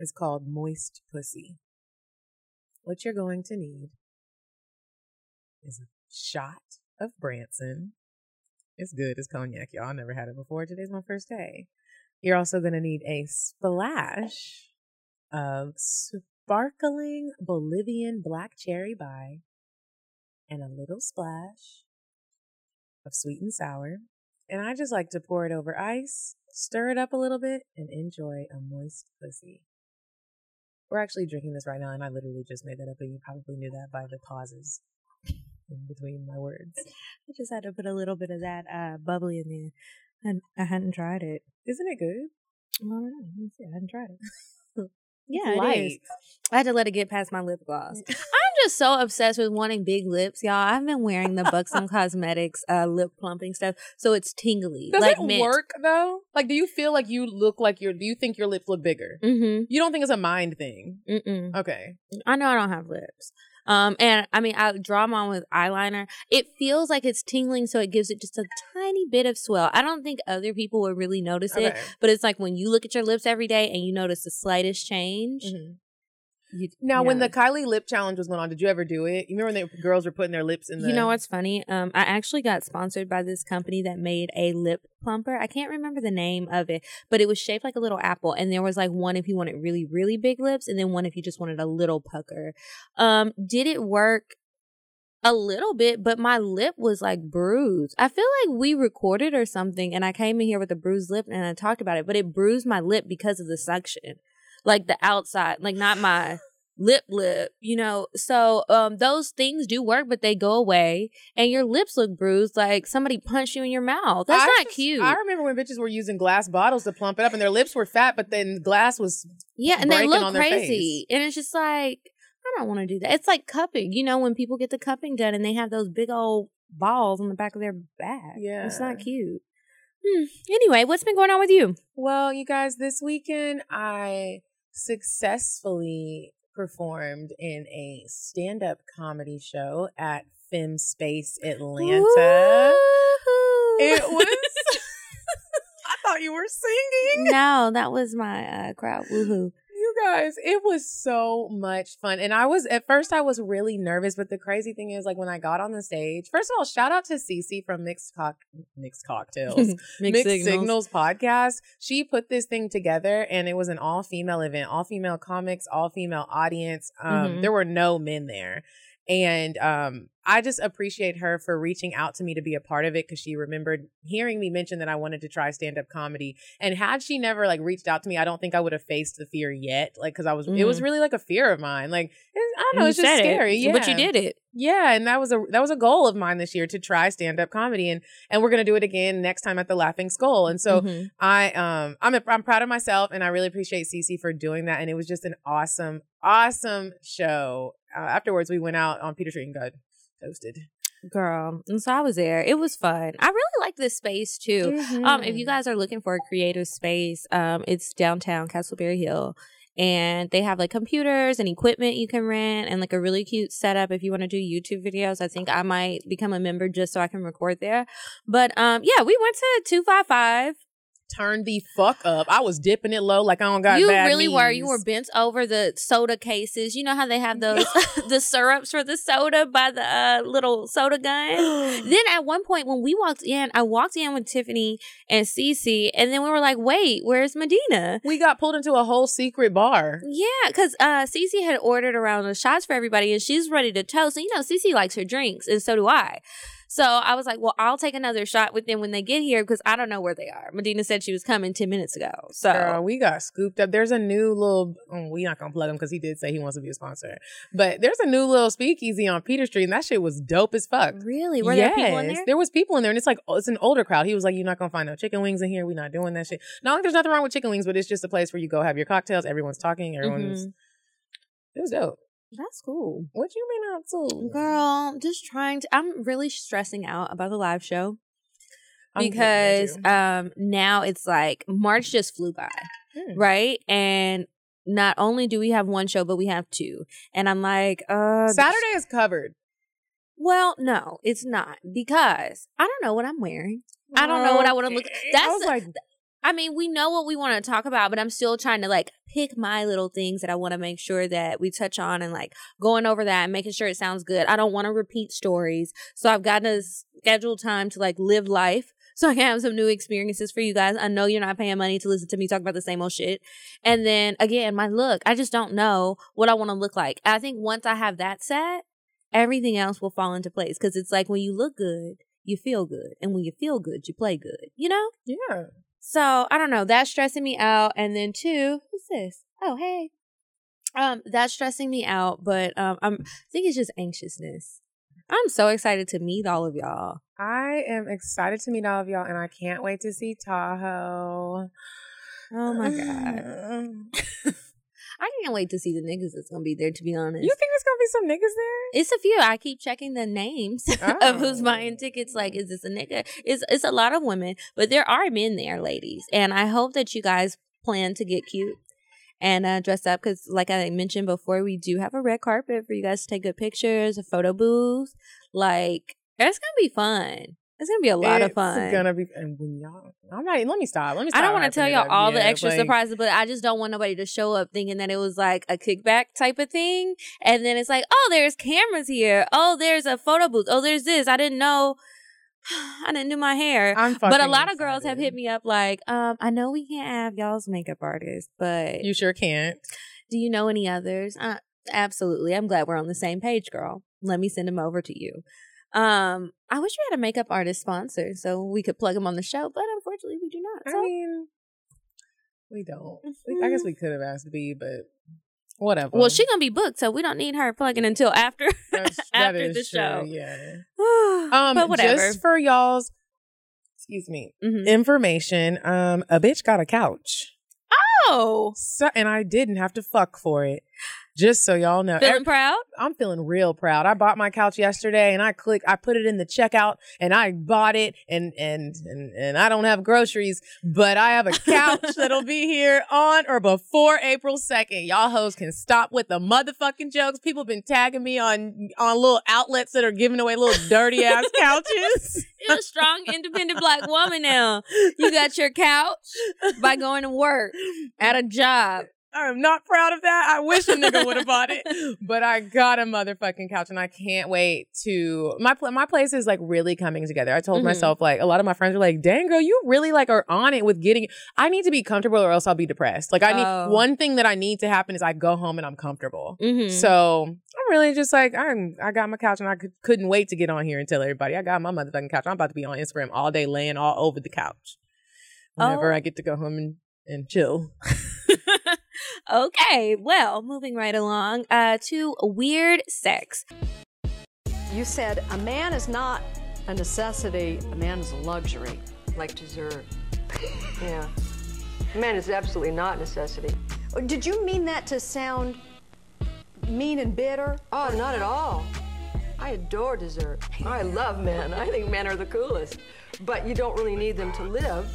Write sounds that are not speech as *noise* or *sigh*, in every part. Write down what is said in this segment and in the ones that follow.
is called Moist Pussy. What you're going to need is a shot of Branson. It's good. It's cognac, y'all. I never had it before. Today's my first day. You're also going to need a splash of sparkling Bolivian black cherry by and a little splash of sweet and sour. And I just like to pour it over ice stir it up a little bit, and enjoy a moist pussy. We're actually drinking this right now, and I literally just made that up, but you probably knew that by the pauses in between my words. I just had to put a little bit of that uh, bubbly in there, and I hadn't tried it. Isn't it good? I don't know. Let me see. I hadn't tried it. *laughs* yeah, it is. I had to let it get past my lip gloss. *laughs* I'm just so obsessed with wanting big lips, y'all. I've been wearing the Buxom *laughs* Cosmetics uh, lip plumping stuff, so it's tingly. Does like it mint. work though? Like, do you feel like you look like your? Do you think your lips look bigger? Mm-hmm. You don't think it's a mind thing? Mm-mm. Okay. I know I don't have lips. Um, and I mean, I draw them on with eyeliner. It feels like it's tingling, so it gives it just a tiny bit of swell. I don't think other people would really notice it, but it's like when you look at your lips every day and you notice the slightest change. Mhm. You, Now, when the Kylie lip challenge was going on, did you ever do it? You remember when the girls were putting their lips in the? You know what's funny? Um, I actually got sponsored by this company that made a lip plumper. I can't remember the name of it, but it was shaped like a little apple, and there was like one if you wanted really, really big lips, and then one if you just wanted a little pucker. Um, did it work? A little bit, but my lip was like bruised. I feel like we recorded or something, and I came in here with a bruised lip and I talked about it, but it bruised my lip because of the suction, like the outside, like not my lip lip you know? So um those things do work but they go away and your lips look bruised like somebody punched you in your mouth. That's I not just- cute. I remember when bitches were using glass bottles to plump it up, and their lips were fat, but then glass was yeah and they look crazy and it's just like i don't want to do that. It's like cupping you know when people get the cupping done and they have those big old balls on the back of their back. Yeah. it's not cute. Hmm. anyway what's been going on with you? Well, you guys, this weekend I successfully performed in a stand up comedy show at Fem Space Atlanta. It *laughs* was. I thought you were singing. no that was my uh, crowd woohoo guys, it was so much fun. And I was, at first, I was really nervous. But the crazy thing is, like, when I got on the stage, first of all, shout out to Cece from Mixed, Cock- Mixed Cocktails. *laughs* Mixed, Signals. podcast. She put this thing together and it was an all female event, all female comics, all female audience. Um, Mhm. There were no men there. And um, I just appreciate her for reaching out to me to be a part of it because she remembered hearing me mention that I wanted to try stand up comedy. And had she never like reached out to me, I don't think I would have faced the fear yet. Like, because I was, it was really like a fear of mine. Like, it- I don't know, Mm-hmm. It's just said it, scary. Yeah, but you did it yeah, and that was a that was a goal of mine this year to try stand up comedy, and and we're gonna do it again next time at the Laughing Skull. And so Mhm. I um I'm a, I'm proud of myself, and I really appreciate Cece for doing that. And it was just an awesome awesome show. Uh, afterwards, we went out on Peter Street and got toasted. Girl, and so I was there. It was fun. I really like this space too. Um, if you Mhm. guys are looking for a creative space, um, it's downtown Castleberry Hill, and they have like computers and equipment you can rent, and like a really cute setup if you want to do YouTube videos. I think I might become a member just so I can record there. But um, yeah, we went to two five five. Turned the fuck up, I was dipping it low like I don't got You bad really were. You were bent over the soda cases. You know how they have those *laughs* *laughs* the syrups for the soda by the uh, little soda gun. *gasps* then at one point when we walked in, I walked in with Tiffany and Cece, and then we were like, "Wait, where's Medina?" we got pulled into a whole secret bar. Yeah, because uh, Cece had ordered around the shots for everybody, and she's ready to toast. And you know, Cece likes her drinks, and so do I. So I was like, "Well, I'll take another shot with them when they get here because I don't know where they are." Medina said she was coming ten minutes ago. So Girl, we got scooped up. There's a new little. Oh, we not gonna plug him because he did say he wants to be a sponsor. But there's a new little speakeasy on Peter Street, and that shit was dope as fuck. really, were there people in Yes, there? There was people in there, and it's like oh, it's an older crowd. He was like, "You're not gonna find no chicken wings in here. We're not doing that shit." Not like there's nothing wrong with chicken wings, but it's just a place where you go have your cocktails. Everyone's talking. Everyone's Mhm. It was dope. That's cool. What you been up to? Girl, just trying to I'm really stressing out about the live show. I'm because um now it's like March just flew by. Hmm. right? And not only do we have one show, but we have two. And I'm like, uh Saturday is covered. Well, no, it's not because I don't know what I'm wearing. I don't know what I wanna look- Okay. That's like, I mean, we know what we want to talk about, but I'm still trying to like pick my little things that I want to make sure that we touch on and like going over that and making sure it sounds good. I don't want to repeat stories. So I've got to schedule time to like live life so I can have some new experiences for you guys. I know you're not paying money to listen to me talk about the same old shit. And then again, my look, I just don't know what I want to look like. I think once I have that set, everything else will fall into place because it's like when you look good, you feel good. And when you feel good, you play good, you know? yeah. So I don't know. That's stressing me out. And then two, who's this? Oh, hey. Um, that's stressing me out, but um, I'm I think it's just anxiousness. I'm so excited to meet all of y'all. I am excited to meet all of y'all, and I can't wait to see Tahoe. Oh my god, *sighs* *laughs* I can't wait to see the niggas that's gonna be there. To be honest, You think there's gonna be some niggas there? it's a few. I keep checking the names *laughs* of who's Oh. buying tickets. Like, is this a nigga? It's it's a lot of women, but there are men there, ladies. And I hope that you guys plan to get cute and uh, dress up because, like I mentioned before, we do have a red carpet for you guys to take good pictures, a photo booth. Like, it's gonna be fun. It's gonna be a lot of fun. It's gonna be. And when y'all, all right, let me stop. Let me. Stop I don't want to tell y'all all the extra like- surprises, but I just don't want nobody to show up thinking that it was like a kickback type of thing. And then it's like, oh, there's cameras here. Oh, there's a photo booth. Oh, there's this. I didn't know. *sighs* I didn't do my hair. I'm But a lot of girls have hit me up like, um, I know we can't have y'all's makeup artist, but You sure can't. do you know any others? Uh, absolutely. I'm glad we're on the same page, girl. Let me send them over to you. Um, I wish we had a makeup artist sponsor so we could plug them on the show, but unfortunately we do not. I mean, we don't. We- I guess we could have asked B, but whatever. Well, she gonna be booked, so we don't need her plugging until after *laughs* after the true, show. Yeah. *sighs* um, but whatever. Just for y'all's, excuse me, Mhm. information. Um, a bitch got a couch, Oh, so, and I didn't have to fuck for it. Just so y'all know, feeling Every- proud? I'm feeling real proud. I bought my couch yesterday, and I click, I put it in the checkout, and I bought it, and and and and I don't have groceries, but I have a couch *laughs* that'll be here on or before April second. Y'all hoes can stop with the motherfucking jokes. People have been tagging me on on little outlets that are giving away little dirty *laughs* ass couches. You're a strong, independent black woman now. You got your couch by going to work at a job. I'm not proud of that. I wish a nigga would have bought it, *laughs* but I got a motherfucking couch, and I can't wait to my pl- my place is like really coming together. I told Mhm. myself like a lot of my friends are like, "Dang girl, you really like are on it with getting." I need to be comfortable, or else I'll be depressed. Like I need Oh. one thing that I need to happen is I go home and I'm comfortable. Mm-hmm. So I'm really just like I'm. I got my couch, and I could, couldn't wait to get on here and tell everybody I got my motherfucking couch. I'm about to be on Instagram all day, laying all over the couch. Whenever Oh. I get to go home and, and chill. *laughs* okay, well, moving right along uh, to weird sex. You said a man is not a necessity, a man is a luxury. like dessert. *laughs* yeah. Man is absolutely not a necessity. Did you mean that to sound mean and bitter? Oh, not at all. I adore dessert. I love men. I think men are the coolest. But you don't really need them to live.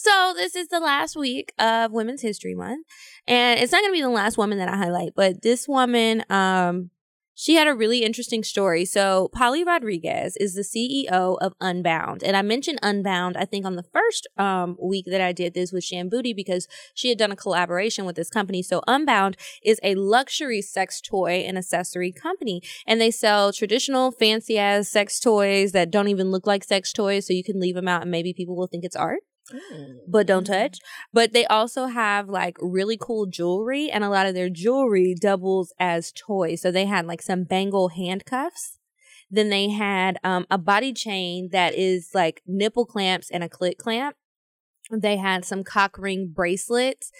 So this is the last week of Women's History Month, and it's not going to be the last woman that I highlight, but this woman, um, she had a really interesting story. So Polly Rodriguez is the CEO of Unbound, and I mentioned Unbound, I think, on the first um, week that I did this with Shan Boody because she had done a collaboration with this company. So Unbound is a luxury sex toy and accessory company, and they sell traditional fancy ass sex toys that don't even look like sex toys, so you can leave them out and maybe people will think it's art but don't touch. But they also have like really cool jewelry, and a lot of their jewelry doubles as toys. So they had like some bangle handcuffs. Then they had um, a body chain that is like nipple clamps and a clit clamp. They had some cock ring bracelets.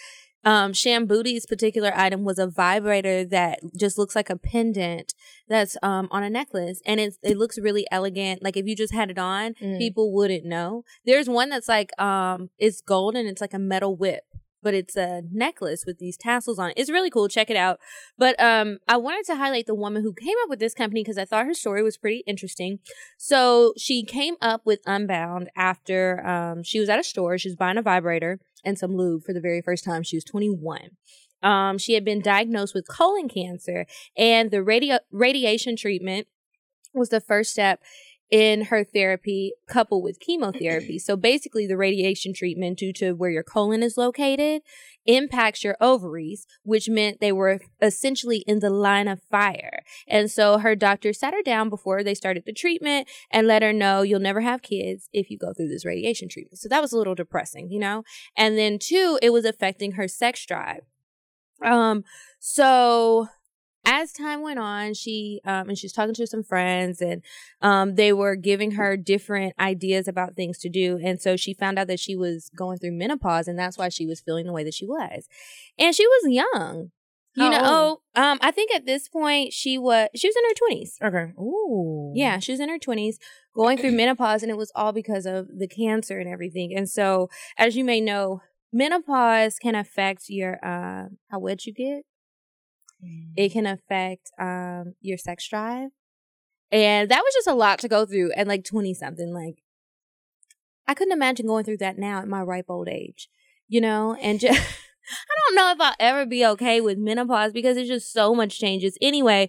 Um, Shan Boody's particular item was a vibrator that just looks like a pendant that's um on a necklace, and it it looks really elegant. Like if you just had it on, Mm. people wouldn't know. There's one that's like um it's gold and it's like a metal whip. but it's a necklace with these tassels on it. It's really cool. Check it out. But um, I wanted to highlight the woman who came up with this company because I thought her story was pretty interesting. So she came up with Unbound after um, she was at a store. She was buying a vibrator and some lube for the very first time. She was 21. Um, she had been diagnosed with colon cancer, and the radio radiation treatment was the first step in her therapy coupled with chemotherapy. So basically, the radiation treatment, due to where your colon is located, impacts your ovaries, which meant they were essentially in the line of fire. And so her doctor sat her down before they started the treatment and let her know you'll never have kids if you go through this radiation treatment. So that was a little depressing, you know? And then, two, it was affecting her sex drive. Um, so as time went on, she um, and she was talking to some friends, and um, they were giving her different ideas about things to do. And so she found out that she was going through menopause, and that's why she was feeling the way that she was. And she was young, you know. Um, I think at this point she was she was in her twenties. Okay. Ooh. Yeah, she was in her 20s going through menopause, and it was all because of the cancer and everything. And so, as you may know, menopause can affect your uh, how wet you get. It can affect um, your sex drive, and that was just a lot to go through. And like 20 something, like I couldn't imagine going through that now at my ripe old age, you know. And just *laughs* I don't know if I'll ever be okay with menopause because it's just so much changes. Anyway,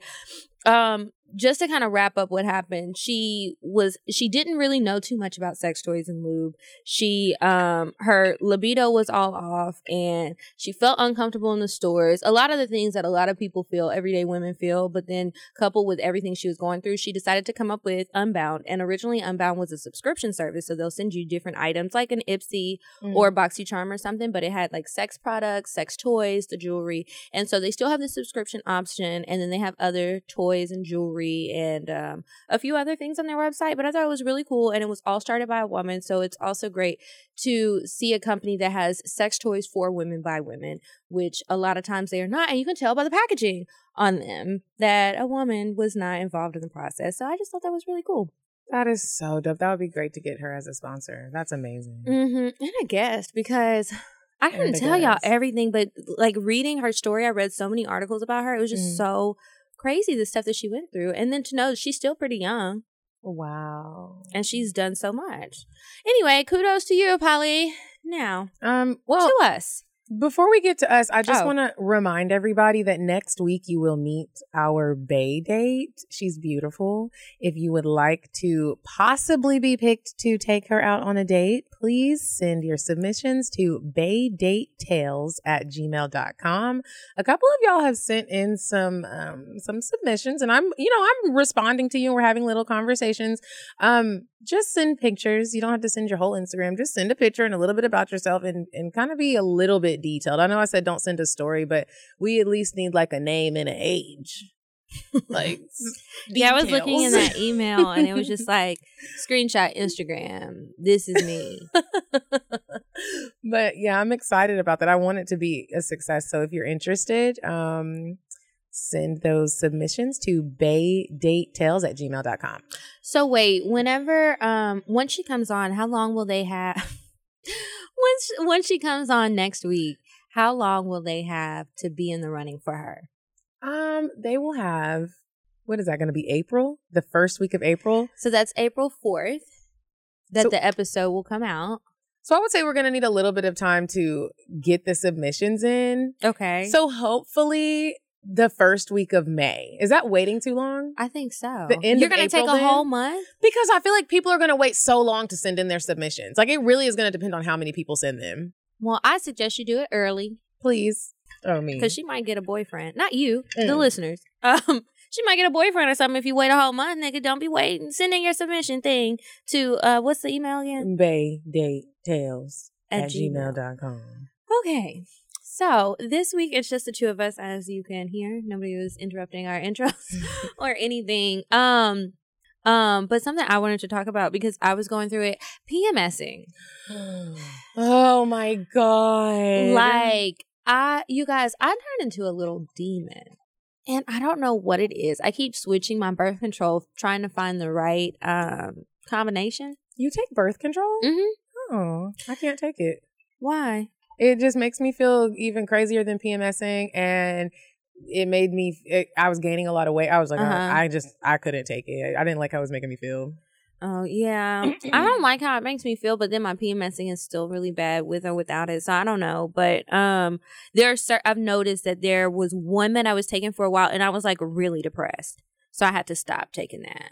um just to kind of wrap up what happened she was she didn't really know too much about sex toys and lube. She um her libido was all off and she felt uncomfortable in the stores. A lot of the things that a lot of people feel everyday women feel but then coupled with everything she was going through she decided to come up with unbound. And originally unbound was a subscription service so they'll send you different items like an ipsy Mm. or boxycharm or something but it had like sex products sex toys the jewelry. And so they still have the subscription option and then they have other toys and jewelry and um, a few other things on their website but i thought it was really cool and it was all started by a woman so it's also great to see a company that has sex toys for women by women which a lot of times they are not and you can tell by the packaging on them that a woman was not involved in the process so i just thought that was really cool That is so dope. That would be great to get her as a sponsor. That's amazing. Mm-hmm. And I guessed because I couldn't tell y'all everything, but like reading her story, I read so many articles about her. It was just Mhm. so crazy the stuff that she went through. And then to know that she's still pretty young Wow. and she's done so much. Anyway, kudos to you, Polly. Now, Um. Well, to us. Before we get to us, I just Oh. want to remind everybody that next week you will meet our Bay date. She's beautiful. If you would like to possibly be picked to take her out on a date, please send your submissions to baydatetales at gmail.com. A couple of y'all have sent in some um, some submissions and I'm, you know, I'm responding to you and we're having little conversations. Um, just send pictures. You don't have to send your whole Instagram. Just send a picture and a little bit about yourself and, and kind of be a little bit detailed. I know I said don't send a story, but we at least need like a name and an age. like *laughs* Yeah, I was looking in that email and it was just *laughs* like screenshot Instagram. This is me. *laughs* but yeah, I'm excited about that. I want it to be a success. So if you're interested, um, send those submissions to baydatetales at gmail.com. So wait, whenever um once she comes on, how long will they have *laughs* once once she comes on next week, how long will they have to be in the running for her? Um, they will have what is that going to be? April, the first week of April. So that's April 4th that So- the episode will come out. So I would say we're going to need a little bit of time to get the submissions in. Okay. So hopefully the first week of May. Is that waiting too long? I think so. The end You're gonna take a then? whole month? Because I feel like people are going to wait so long to send in their submissions. Like it really is going to depend on how many people send them. Well, I suggest you do it early Please. Oh me. because she might get a boyfriend. Not you, the Mm. listeners. *laughs* Um, she might get a boyfriend or something if you wait a whole month, nigga. Don't be waiting. Send in your submission thing to uh, what's the email again? Bay date tales At at, Gmail. gmail.com. Okay. So this week it's just the two of us, as you can hear. Nobody was interrupting our *laughs* intros *laughs* or anything. Um, um, but something I wanted to talk about because I was going through it, PMSing. *sighs* oh my God. Like I, you guys, I turned into a little demon, and I don't know what it is. I keep switching my birth control, trying to find the right um combination. you take birth control? Mm-hmm. Oh, I can't take it. Why? It just makes me feel even crazier than PMSing, and it made me. It, I was gaining a lot of weight. I was like, Uh-huh. I, I just I couldn't take it. I didn't like how it was making me feel. Oh yeah, I don't like how it makes me feel, but then my PMSing is still really bad with or without it. So I don't know, but um, there are cer- I've noticed that there was one that I was taking for a while, and I was like really depressed, so I had to stop taking that.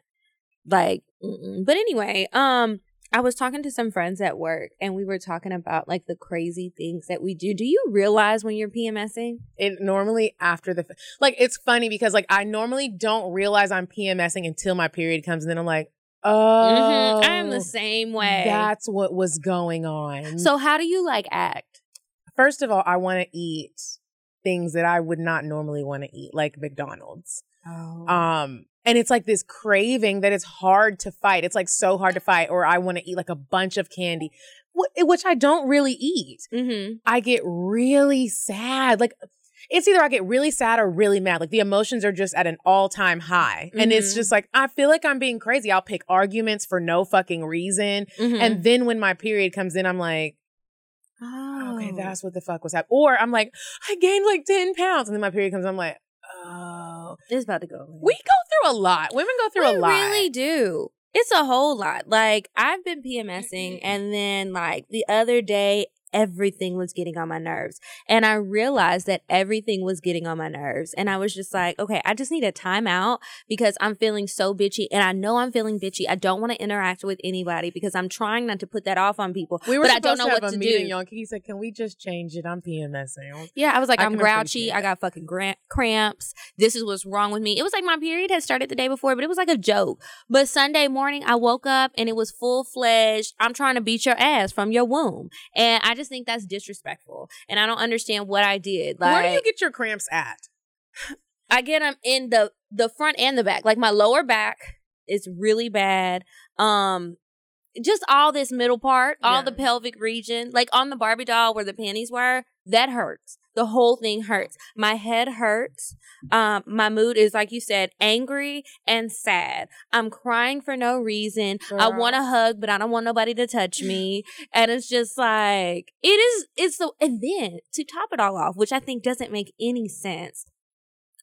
Like, mm-mm. but anyway, um, I was talking to some friends at work, and we were talking about like the crazy things that we do. Do you realize when you're PMSing? It normally after the like it's funny because like I normally don't realize I'm PMSing until my period comes, and then I'm like, oh, Mhm. I'm the same way. That's what was going on. so how do you like act? first of all, I want to eat things that I would not normally want to eat, like McDonald's. Oh. Um, and it's like this craving that it's hard to fight. It's like so hard to fight. Or I want to eat like a bunch of candy, wh- which I don't really eat. mm-hmm. I get really sad. Like it's either I get really sad or really mad. Like the emotions are just at an all time high. And it's Mhm. just like, I feel like I'm being crazy. I'll pick arguments for no fucking reason. Mm-hmm. And then when my period comes in, I'm like, oh. okay, that's what the fuck was happening. Or I'm like, I gained like 10 pounds. And then my period comes, I'm like, oh. It's about to go. We go through a lot. Women go through We a lot. We really do. It's a whole lot. Like I've been mm-hmm. PMSing, and then like the other day, everything was getting on my nerves, and I realized that everything was getting on my nerves, and I was just like, okay, I just need a timeout because I'm feeling so bitchy, and I know I'm feeling bitchy. I don't want to interact with anybody because I'm trying not to put that off on people. We were but I don't know to have what a to meeting, do. y'all. He said, "Can we just change it? I'm PMSing." Yeah, I was like, I I'm grouchy. I got fucking gra- cramps. This is what's wrong with me. It was like my period had started the day before, but it was like a joke. But Sunday morning, I woke up and it was full fledged. I'm trying to beat your ass from your womb, and I just think that's disrespectful. And I don't understand what I did. Like, Where do you get your cramps at? I get them in the the front and the back. Like my lower back is really bad. Um just all this middle part, all Yeah. the pelvic region, like on the Barbie doll where the panties were, that hurts. The whole thing hurts. My head hurts. Um, my mood is like you said, angry and sad. I'm crying for no reason. I want a hug, but I don't want nobody to touch me. *laughs* and it's just like it is. It's the and then to top it all off, which I think doesn't make any sense.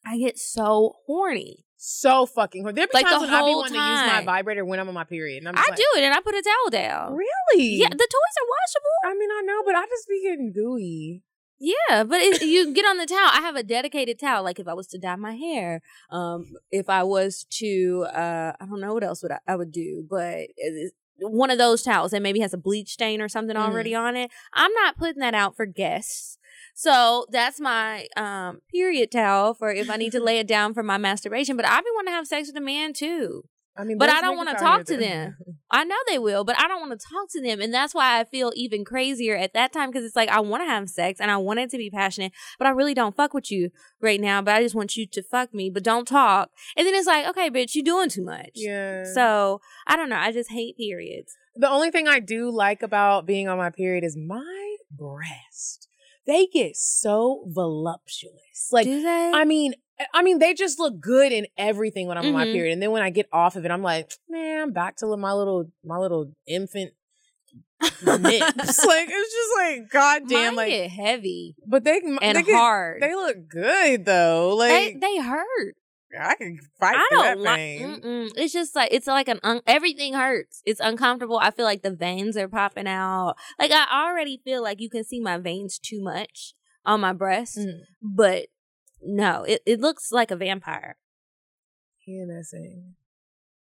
I get so horny. So fucking hard. There be Like, times the when I be wanting to use my vibrator when I'm on my period. And I'm just I like, do it and I put a towel down. Really? Yeah, the toys are washable. I mean, I know, but I just be getting gooey. Yeah, but it, you get on the towel. I have a dedicated towel. Like if I was to dye my hair, um, if I was to, uh, I don't know what else would I, I would do, but one of those towels that maybe has a bleach stain or something Mhm. already on it. I'm not putting that out for guests. So that's my um period towel for if I need to lay it down for my masturbation. But I've been wanting to have sex with a man too. I mean, But I don't wanna talk to them. *laughs* I know they will, but I don't want to talk to them. And that's why I feel even crazier at that time because it's like I want to have sex and I want it to be passionate, but I really don't fuck with you right now. But I just want you to fuck me, but don't talk. And then it's like, okay, bitch, you're doing too much. Yeah. So I don't know. I just hate periods. the only thing I do like about being on my period is my breast. They get so voluptuous. Like, Do they? I mean, I mean, they just look good in everything when I'm on my period. And then when I get off of it, I'm like, man, I'm back to my little, my little infant nips. *laughs* like, it's just like, goddamn, like, get heavy but they and they get- hard. They look good though. Like they hurt. I can fight I don't that like. mm-mm. It's just like it's like an un- everything hurts. It's uncomfortable. I feel like the veins are popping out. Like I already feel like you can see my veins too much on my breast, Mm. but no, it it looks like a vampire. PMSing.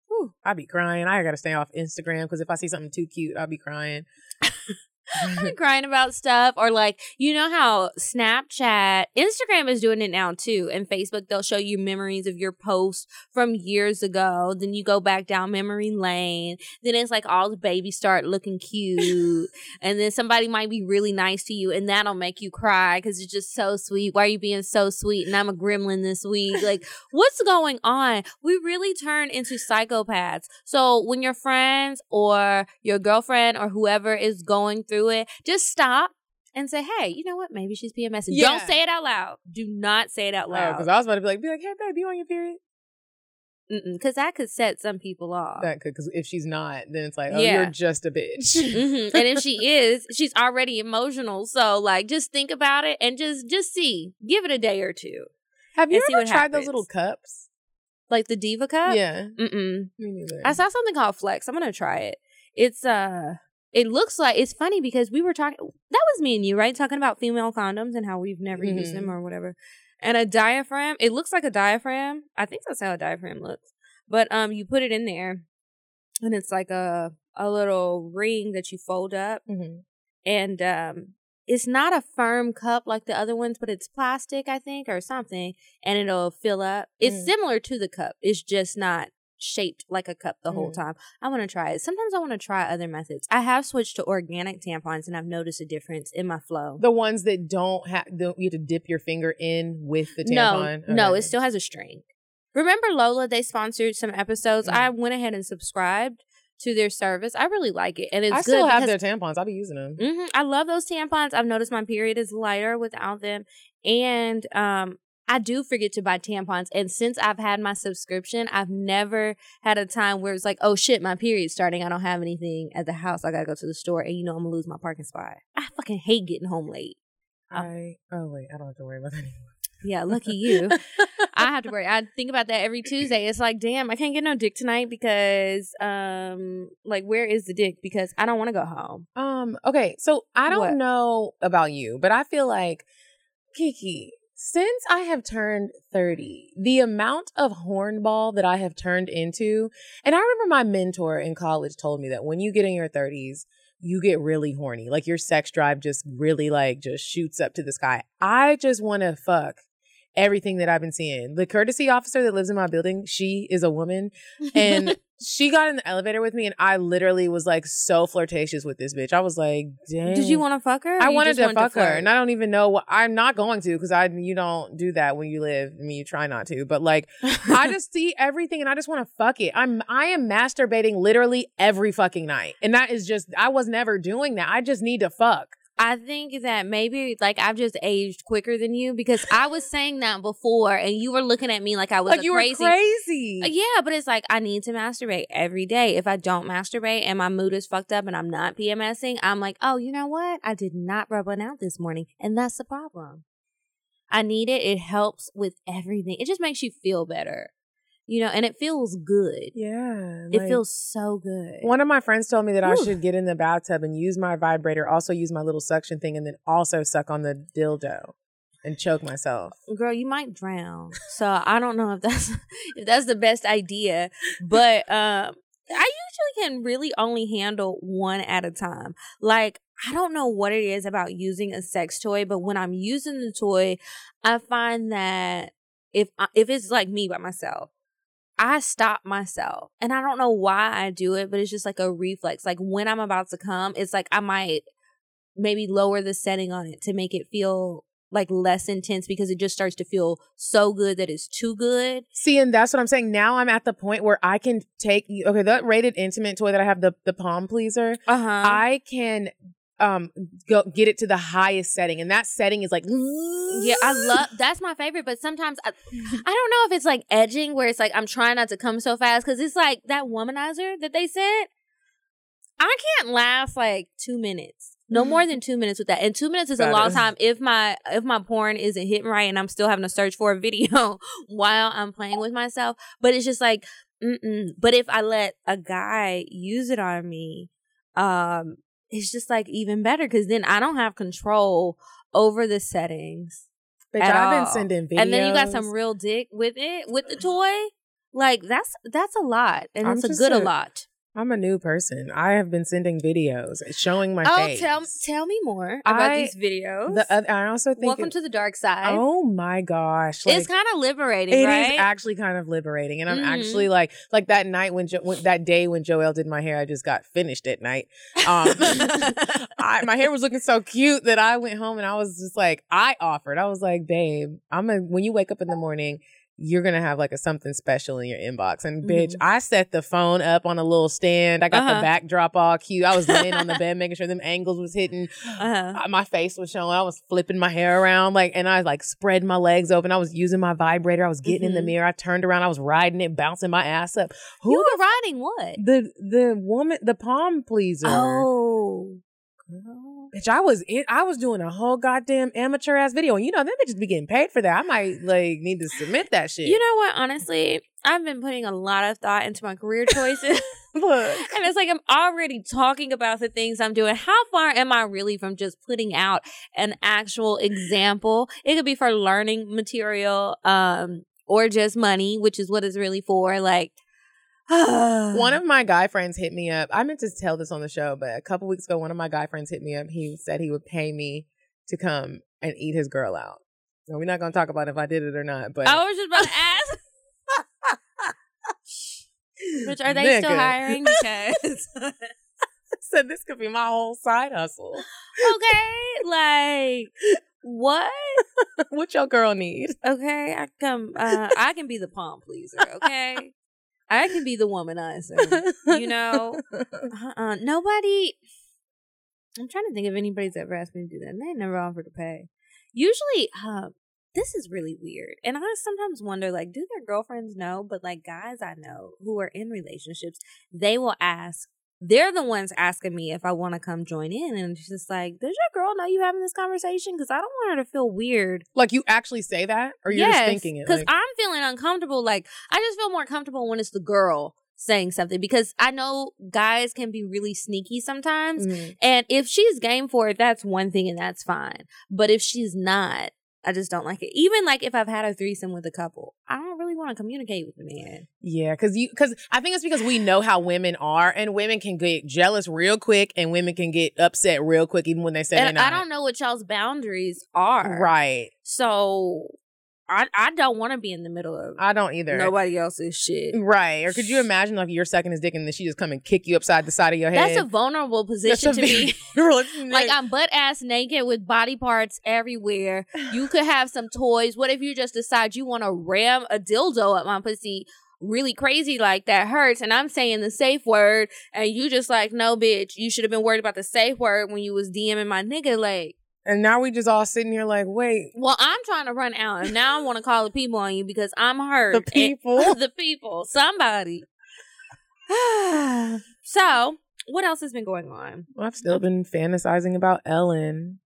Whew, I be crying. I gotta stay off Instagram because if I see something too cute, I'll be crying. *laughs* *laughs* Crying about stuff or like you know how Snapchat, Instagram is doing it now too, and Facebook they'll show you memories of your posts from years ago. Then you go back down memory lane. Then it's like all the babies start looking cute, *laughs* and then somebody might be really nice to you, and that'll make you cry because it's just so sweet. Why are you being so sweet? And I'm a gremlin this week. Like what's going on? We really turn into psychopaths. So when your friends or your girlfriend or whoever is going through it, just stop and say, "Hey, you know what? Maybe she's PMS." Yeah. Don't say it out loud. Do not say it out loud. because loud. I was about to be like, be like, hey babe, you on your period? Because that could set some people off. That could, because if she's not, then it's like, oh, Yeah. you're just a bitch. hmm And if she *laughs* is, she's already emotional. So like, just think about it and just just see. Give it a day or two. Have you ever tried those little cups? Like the diva cup. Yeah. Mm-mm. Me neither. I saw something called Flex. I'm gonna try it. It's uh it looks like it's funny because we were talking that was me and you, right? Talking about female condoms and how we've never used Mhm. them or whatever. And a diaphragm, it looks like a diaphragm. I think that's how a diaphragm looks. But um you put it in there and it's like a a little ring that you fold up Mhm. and um it's not a firm cup like the other ones, but it's plastic, I think, or something, and it'll fill up. It's Mm. similar to the cup. It's just not shaped like a cup the whole Mm. time. I want to try it. Sometimes I want to try other methods. I have switched to organic tampons and I've noticed a difference in my flow. The ones that don't have, don't, you have to dip your finger in with the tampon. No, no, it still has a string. Remember Lola? They sponsored some episodes. Mm. I went ahead and subscribed to their service. I really like it, and it's I good still have their tampons. I'll be using them. hmm I love those tampons. I've noticed my period is lighter without them. And um I do forget to buy tampons. And since I've had my subscription, I've never had a time where it's like, oh shit, my period's starting. I don't have anything at the house. I gotta go to the store and you know I'm gonna lose my parking spot. I fucking hate getting home late. I oh wait, I don't have to worry about that anymore. Yeah, lucky you. *laughs* I have to worry. I think about that every Tuesday. It's like, damn, I can't get no dick tonight because um like where is the dick? Because I don't want to go home. Um, okay, so I don't What? know about you, but I feel like Kiki, since I have turned 30, the amount of hornball that I have turned into, and I remember my mentor in college told me that when you get in your 30s, you get really horny. Like your sex drive just really like just shoots up to the sky. I just want to fuck everything that I've been seeing. The courtesy officer that lives in my building, she is a woman and *laughs* she got in the elevator with me and I literally was like so flirtatious with this bitch. I was like, damn. Did you want to fuck her? I wanted to fuck her, and I don't even know what I'm not going to because I you don't do that when you live. I mean, you try not to, but like I *laughs* just see everything and I just want to fuck it. I'm I am masturbating literally every fucking night, and that is just I was never doing that. I just need to fuck. I think that maybe like I've just aged quicker than you because I was saying that before and you were looking at me like I was like you crazy. were crazy. Yeah, but it's like I need to masturbate every day. If I don't masturbate and my mood is fucked up and I'm not PMSing, I'm like, oh, you know what? I did not rub one out this morning. And that's the problem. I need it. It helps with everything. It just makes you feel better, you know, and it feels good. Yeah, It like- feels so good. One of my friends told me that I should get in the bathtub and use my vibrator, also use my little suction thing, and then also suck on the dildo and choke myself. girl you might drown so i don't know if that's *laughs* if that's the best idea but *laughs* um i usually can really only handle one at a time like i don't know what it is about using a sex toy but when i'm using the toy i find that if I, if it's like me by myself I stop myself and I don't know why I do it, but it's just like a reflex. Like when I'm about to come, it's like I might maybe lower the setting on it to make it feel like less intense because it just starts to feel so good that it's too good. See, and that's what I'm saying. Now I'm at the point where I can take okay, that rated intimate toy that I have, the the palm pleaser, Uh huh. I can um go get it to the highest setting. And that setting is like Yeah, I love that's my favorite. But sometimes I, I don't know if it's like edging where it's like I'm trying not to come so fast because it's like that womanizer that they sent. I can't last like two minutes, no more than two minutes with that. And two minutes is a long is- time if my if my porn isn't hitting right and I'm still having to search for a video *laughs* while I'm playing with myself. But it's just like, mm-mm. but if I let a guy use it on me, um, it's just like even better because then I don't have control over the settings. At I've been sending videos. And then you got some real dick with it, with the toy. Like that's that's a lot, and I'm it's a good a, a- lot. I'm a new person. I have been sending videos showing my Oh, face. tell tell me more about I- these videos. The oth- I also think Welcome it- to the dark side. Oh my gosh. it's kind of liberating, It is right? actually kind of liberating, and I'm Mhm. actually like, like that night when, jo- when that day when Joelle did my hair, I just got finished at night. Um, *laughs* I, my hair was looking so cute that I went home and I was just like, I offered, I was like, babe, I'm a when you wake up in the morning, you're gonna have like a something special in your inbox. And bitch, Mhm. I set the phone up on a little stand. I got Uh-huh. the backdrop all cute. I was laying on the bed, *laughs* making sure them angles was hitting. Uh-huh. Uh, My face was showing. I was flipping my hair around, like, and I like spread my legs open. I was using my vibrator. I was getting in the Mhm. mirror. I turned around. I was riding it, bouncing my ass up. Who You were riding what? the the woman, the palm pleaser. Oh, girl. Bitch, I was in, I was doing a whole goddamn amateur ass video, and you know them bitches be getting paid for that. I might like need to submit that shit. You know what? Honestly, I've been putting a lot of thought into my career *laughs* choices. look, And it's like I'm already talking about the things I'm doing. How far am I really from just putting out an actual example? It could be for learning material, um, or just money, which is what it's really for. Like one *sighs* of my guy friends hit me up. I meant to tell this on the show, but a couple weeks ago, one of my guy friends hit me up. He said he would pay me to come and eat his girl out. So we're not gonna talk about if I did it or not, but I was just about to ask. *laughs* Which are they still Nigga. hiring? Because *laughs* so this could be my whole side hustle. okay, *laughs* like what? what your girl need? Okay, I come. Uh, I can be the palm pleaser. Okay, I can be the womanizer. You *laughs* know, uh-uh. nobody. I'm trying to think if anybody's ever asked me to do that. and They never offered to pay. Usually, uh, this is really weird, and I sometimes wonder, like, do their girlfriends know? But like guys I know who are in relationships, they will ask. They're the ones asking me if I want to come join in, and it's just like, does your girl know you having this conversation? Because I don't want her to feel weird Like you actually say that, or you're just thinking it? because Like, I'm feeling uncomfortable. Like I just feel more comfortable when it's the girl saying something because I know guys can be really sneaky sometimes. Mhm. And if she's game for it, that's one thing and that's fine. But if she's not, I just don't like it. Even like if I've had a threesome with a couple, I don't really want to communicate with the man. Yeah, because you because I think it's because we know how women are, and women can get jealous real quick, and women can get upset real quick, even when they say And I don't know what y'all's boundaries are. Right, So I I don't want to be in the middle of I don't either. nobody else's shit. Right, or could you imagine like you're sucking his dick and then she just come and kick you upside the side of your head? That's a vulnerable position a to be. *laughs* *laughs* Like I'm butt ass naked with body parts everywhere. You *sighs* could have some toys. What if you just decide you want to ram a dildo up my pussy really crazy like that hurts and I'm saying the safe word and you just like, no bitch, you should have been worried about the safe word when you was DMing my nigga like and now we just all sitting here like, wait, well, I'm trying to run out and now I want to call the people on you because I'm hurt. the And- people. *laughs* the people. Somebody. *sighs* so, what else has been going on? I've still been fantasizing about Ellen.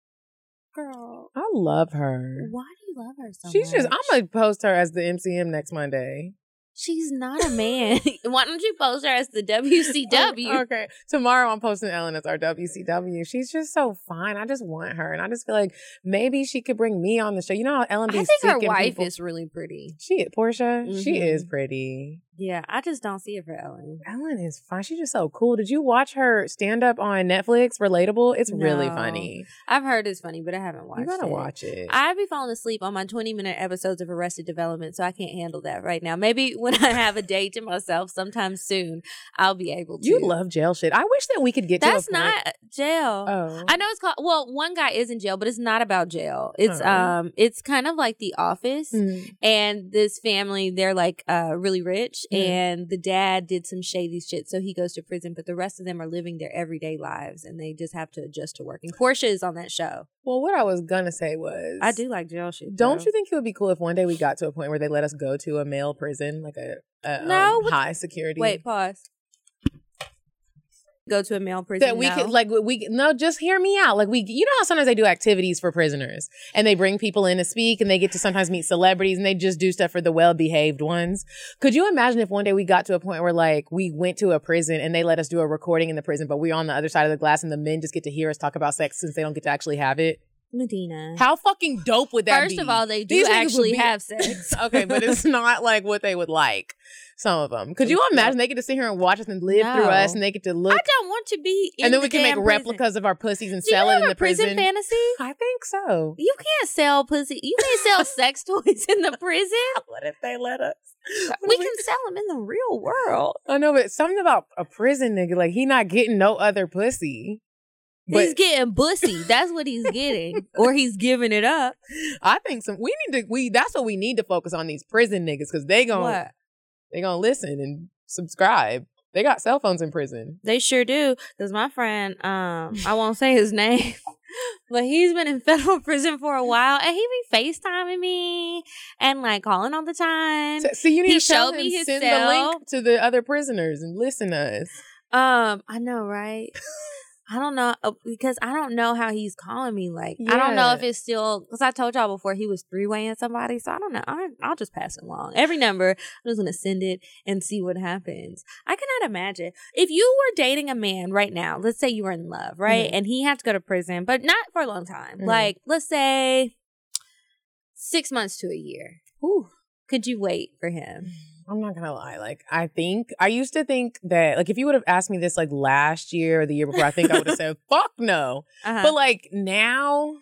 Girl, I love her. why do you love her so She's just. I'm gonna post her as the MCM next Monday. She's not a man. *laughs* Why don't you post her as the WCW? Okay. Tomorrow I'm posting Ellen as our WCW. She's just so fine. I just want her, and I just feel like maybe she could bring me on the show. You know how Ellen be I think her wife people- is really pretty. She Portia. She Mhm. is pretty. Yeah, I just don't see it for Ellen. Ellen is fine. She's just so cool. Did you watch her stand up on Netflix? Relatable. It's really funny. I've heard it's funny, but I haven't watched You gotta it. watch it. I be falling asleep on my 20 minute episodes of Arrested Development, so I can't handle that right now. Maybe when I have a day to myself sometime soon, I'll be able to. you love jail shit. I wish that we could get That's to a point. not jail. Oh. I know it's called well, one guy is in jail, but it's not about jail. It's Oh. um it's kind of like the office. Mm. and this family they're like uh really rich Mhm. and the dad did some shady shit so he goes to prison but the rest of them are living their everyday lives and they just have to adjust to working portia is on that show Well, what I was gonna say was, i do like jail shit Don't though. you think it would be cool if one day we got to a point where they let us go to a male prison, like a, a No, um, high security? wait pause go to a male prison? That we no. could like we no just hear me out. Like we you know how sometimes they do activities for prisoners and they bring people in to speak and they get to sometimes meet celebrities and they just do stuff for the well-behaved ones? Could you imagine if one day we got to a point where like we went to a prison and they let us do a recording in the prison but we're on the other side of the glass and the men just get to hear us talk about sex since they don't get to actually have it? Medina. How fucking dope would that be first of all they do These actually be- have sex. *laughs* Okay, but it's *laughs* not like what they would like. Some of them. Could you imagine they get to sit here and watch us and live through us, and they get to look, i don't want to be in and then the we can make prison. replicas of our pussies and do you sell it in a the prison. Prison fantasy I think so. you can't sell pussy you can't sell *laughs* sex toys in the prison *laughs* What if they let us? we can sell them in the real world I know, but something about a prison nigga, like he not getting no other pussy. he's getting bussy. That's what he's getting, *laughs* or he's giving it up. I think some we need to we that's what we need to focus on these prison niggas because they gon' What? They gonna listen and subscribe. They got cell phones in prison. They sure do. Because my friend, um, I won't say his *laughs* name, but he's been in *laughs* federal prison for a while, and he be FaceTiming me and like calling all the time. So, see, you need He to him me his send cell. the link to the other prisoners and listen to us. Um, I know, right? *laughs* I don't know uh, because I don't know how he's calling me. Like, I don't know if it's still because I told y'all before he was three waying somebody, so I don't know. I, I'll just pass it along. Every number, I'm just gonna send it and see what happens. I cannot imagine if you were dating a man right now. Let's say you were in love, right, Mhm. and he had to go to prison, but not for a long time. Mhm. Like, let's say six months to a year. Whew. Could you wait for him? I'm not gonna lie. Like, I think I used to think that, like, if you would have asked me this like last year or the year before, I think I would have said, *laughs* "Fuck no." Uh-huh. But like now,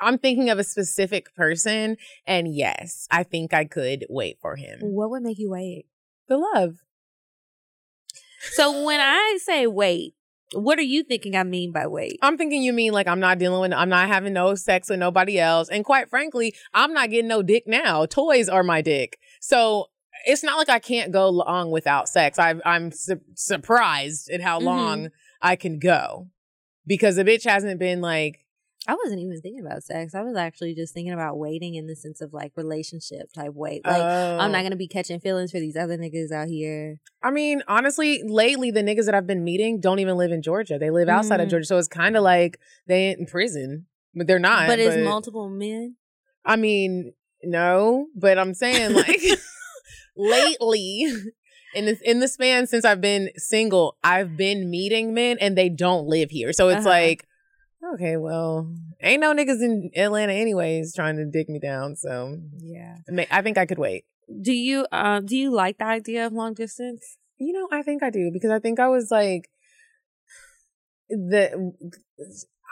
I'm thinking of a specific person, and yes, I think I could wait for him. what would make you wait? The love. So when I say wait, what are you thinking I mean by wait? I'm thinking you mean like I'm not dealing with, I'm not having no sex with nobody else, and quite frankly, I'm not getting no dick now. Toys are my dick, so it's not like I can't go long without sex. I, I'm su- surprised at how Mhm. long I can go because the bitch hasn't been like I wasn't even thinking about sex. I was actually just thinking about waiting in the sense of like relationship type wait. Like I'm not oh. gonna be catching feelings for these other niggas out here. I mean, honestly, lately the niggas that I've been meeting don't even live in Georgia. They live outside of Mhm. Georgia, so it's kind of like they ain't in prison, but they're not. but it's multiple men. I mean, no, but I'm saying like *laughs* *laughs* lately in this in the span since I've been single, I've been meeting men and they don't live here. So it's Uh-huh. like, okay, well, ain't no niggas in Atlanta anyways trying to dig me down. So Yeah. I think I could wait. Do you um do you like the idea of long distance? You know, I think I do because I think I was like the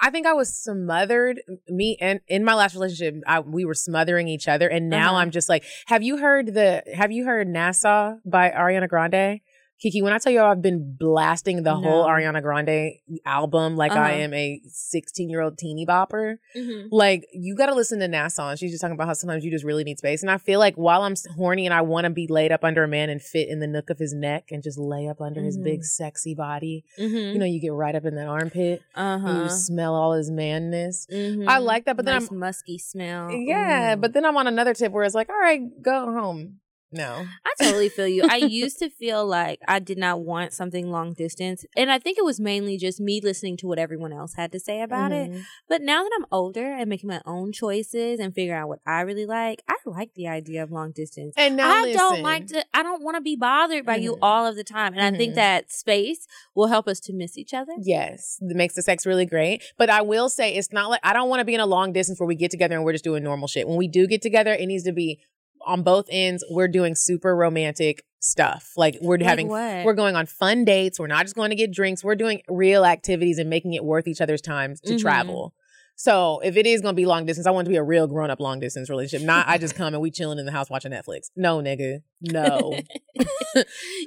I think I was smothered me and in my last relationship I, we were smothering each other and now Uh-huh. I'm just like have you heard the have you heard NASA by Ariana Grande? Kiki, when I tell you I've been blasting the whole Ariana Grande album like I Uh-huh. am a 16 year old teeny bopper, Mm-hmm. like you got to listen to NASA and she's just talking about how sometimes you just really need space. And I feel like while I'm horny and I want to be laid up under a man and fit in the nook of his neck and just lay up under his big sexy body, Mm-hmm. you know, you get right up in that armpit uh and huh. you smell all his manness. Mm-hmm. I like that, but then I'm musky smell. yeah, but then I'm on another tip where it's like, all right, go home. No. I totally feel you. I *laughs* used to feel like I did not want something long distance. And I think it was mainly just me listening to what everyone else had to say about it. Mhm. But now that I'm older and making my own choices and figuring out what I really like, I like the idea of long distance. And now I don't like to I don't want to be bothered by you Mhm. all of the time. And I think Mhm. that space will help us to miss each other. Yes, it makes the sex really great. But I will say it's not like I don't want to be in a long distance where we get together and we're just doing normal shit. When we do get together, it needs to be on both ends. We're doing super romantic stuff. Like we're Like having what? we're going on fun dates. We're not just going to get drinks. We're doing real activities and making it worth each other's time to Mhm. travel. So if it is going to be long distance, I want it to be a real grown up long distance relationship. Not I just come and we chilling in the house watching Netflix. No, nigga. No. *laughs*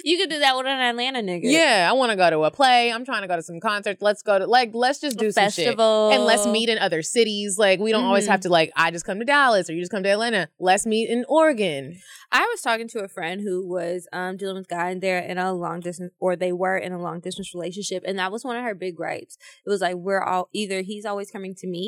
you could do that with an Atlanta nigga. Yeah, I want to go to a play. I'm trying to go to some concerts. Let's go to like let's just A do some shit. And let's meet in other cities. Like we don't always Mhm. have to like I just come to Dallas or you just come to Atlanta. Let's meet in Oregon. I was talking to a friend who was um, dealing with a guy and they're in a long distance or they were in a long distance relationship and that was one of her big gripes. It was like we're all either he's always coming to me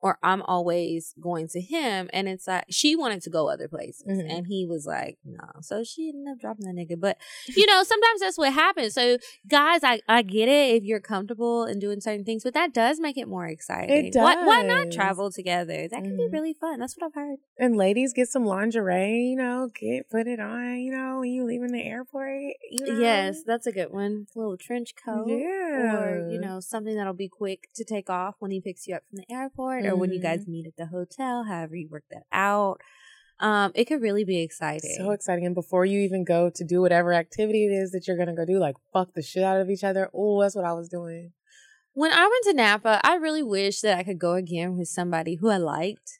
or I'm always going to him and it's like she wanted to go other places Mhm. and he was like no. So she ended up dropping that nigga. But you know, sometimes that's what happens. So guys, I, I get it if you're comfortable in doing certain things, but that does make it more exciting. It Why, why not travel together? That can be Mhm. really fun. That's what I've heard. And ladies get some lingerie, you know, get put it on, you know, when you leaving the airport. You know? Yes, that's a good one. A little trench coat. Yeah. Or, you know, something that'll be quick to take off when he picks you up from the airport or when you guys Mm-hmm. meet at the hotel, however you work that out. Um, it could really be exciting. So exciting. And before you even go to do whatever activity it is that you're gonna go do, like fuck the shit out of each other. Oh, that's what I was doing. when I went to Napa, I really wish that I could go again with somebody who I liked.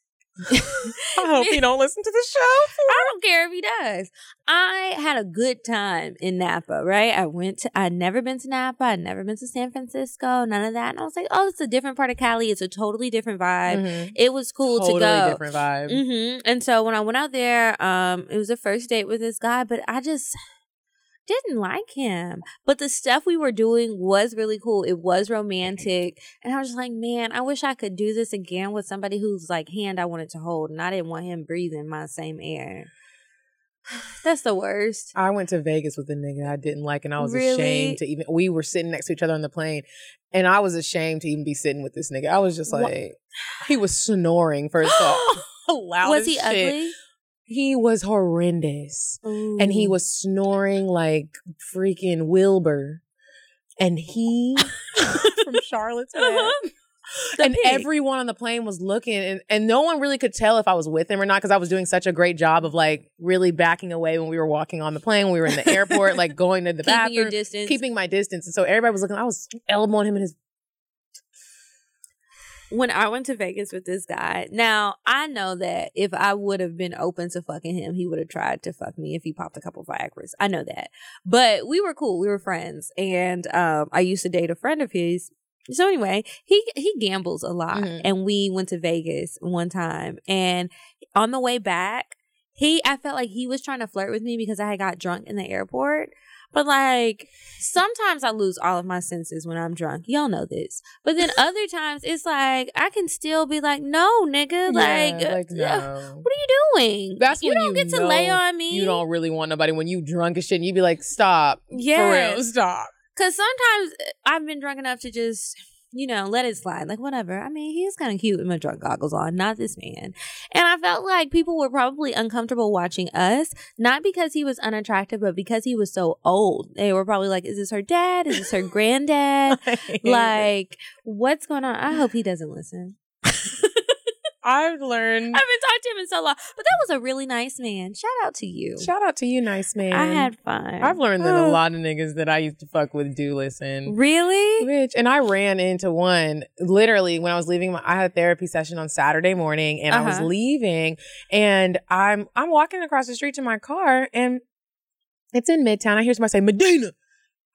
I hope he don't listen to the show. I don't care if he does. I had a good time in Napa, right? I went to, I'd never been to Napa. I'd never been to San Francisco, none of that. And I was like, oh, it's a different part of Cali. It's a totally different vibe. Mhm. It was cool totally to go. Totally different vibe. hmm And so when I went out there, um, it was a first date with this guy, but I just didn't like him. But the stuff we were doing was really cool. It was romantic. And I was just like, man, I wish I could do this again with somebody whose like hand I wanted to hold and I didn't want him breathing my same air. *sighs* That's the worst. I went to Vegas with a nigga I didn't like, and I was Really? ashamed to even. We were sitting next to each other on the plane, and I was ashamed to even be sitting with this nigga. I was just like, he was snoring first off. *gasps* Loud was as he shit. ugly? He was horrendous, and he was snoring like freaking Wilbur, and he *laughs* from Charlotte's Uh-huh. And pig. everyone on the plane was looking and, and no one really could tell if I was with him or not because I was doing such a great job of like really backing away when we were walking on the plane, when we were in the airport, like going to the keeping bathroom, your distance. keeping my distance. And so everybody was looking, I was elbowing him in his when I went to Vegas with this guy, now I know that if I would have been open to fucking him, he would have tried to fuck me if he popped a couple Viagra's. I know that. But we were cool. We were friends. And um, I used to date a friend of his. So anyway, he he gambles a lot. Mhm. And we went to Vegas one time. And on the way back, he I felt like he was trying to flirt with me because I had got drunk in the airport. But like sometimes I lose all of my senses when I'm drunk. Y'all know this. But then other times it's like I can still be like, no, nigga, like, Yeah, uh, like uh, no. what are you doing? That's you when don't you get to lay on me. You don't really want nobody when you drunk as shit and you be like, stop. For real, stop. Because sometimes uh, I've been drunk enough to just, you know, let it slide. Like, whatever. I mean, he's kind of cute with my drunk goggles on, not this man. And I felt like people were probably uncomfortable watching us, not because he was unattractive, but because he was so old. They were probably like, is this her dad? Is this her *laughs* granddad? like, what's going on? I hope he doesn't listen. I've learned. I haven't talked to him in so long, but that was a really nice man. Shout out to you. Shout out to you, nice man. I had fun. I've learned that a Oh. lot of niggas that I used to fuck with do listen. Really? Bitch. And I ran into one literally when I was leaving my I had a therapy session on Saturday morning and I was Uh-huh. leaving and I'm I'm walking across the street to my car and it's in Midtown. I hear somebody say, Medina.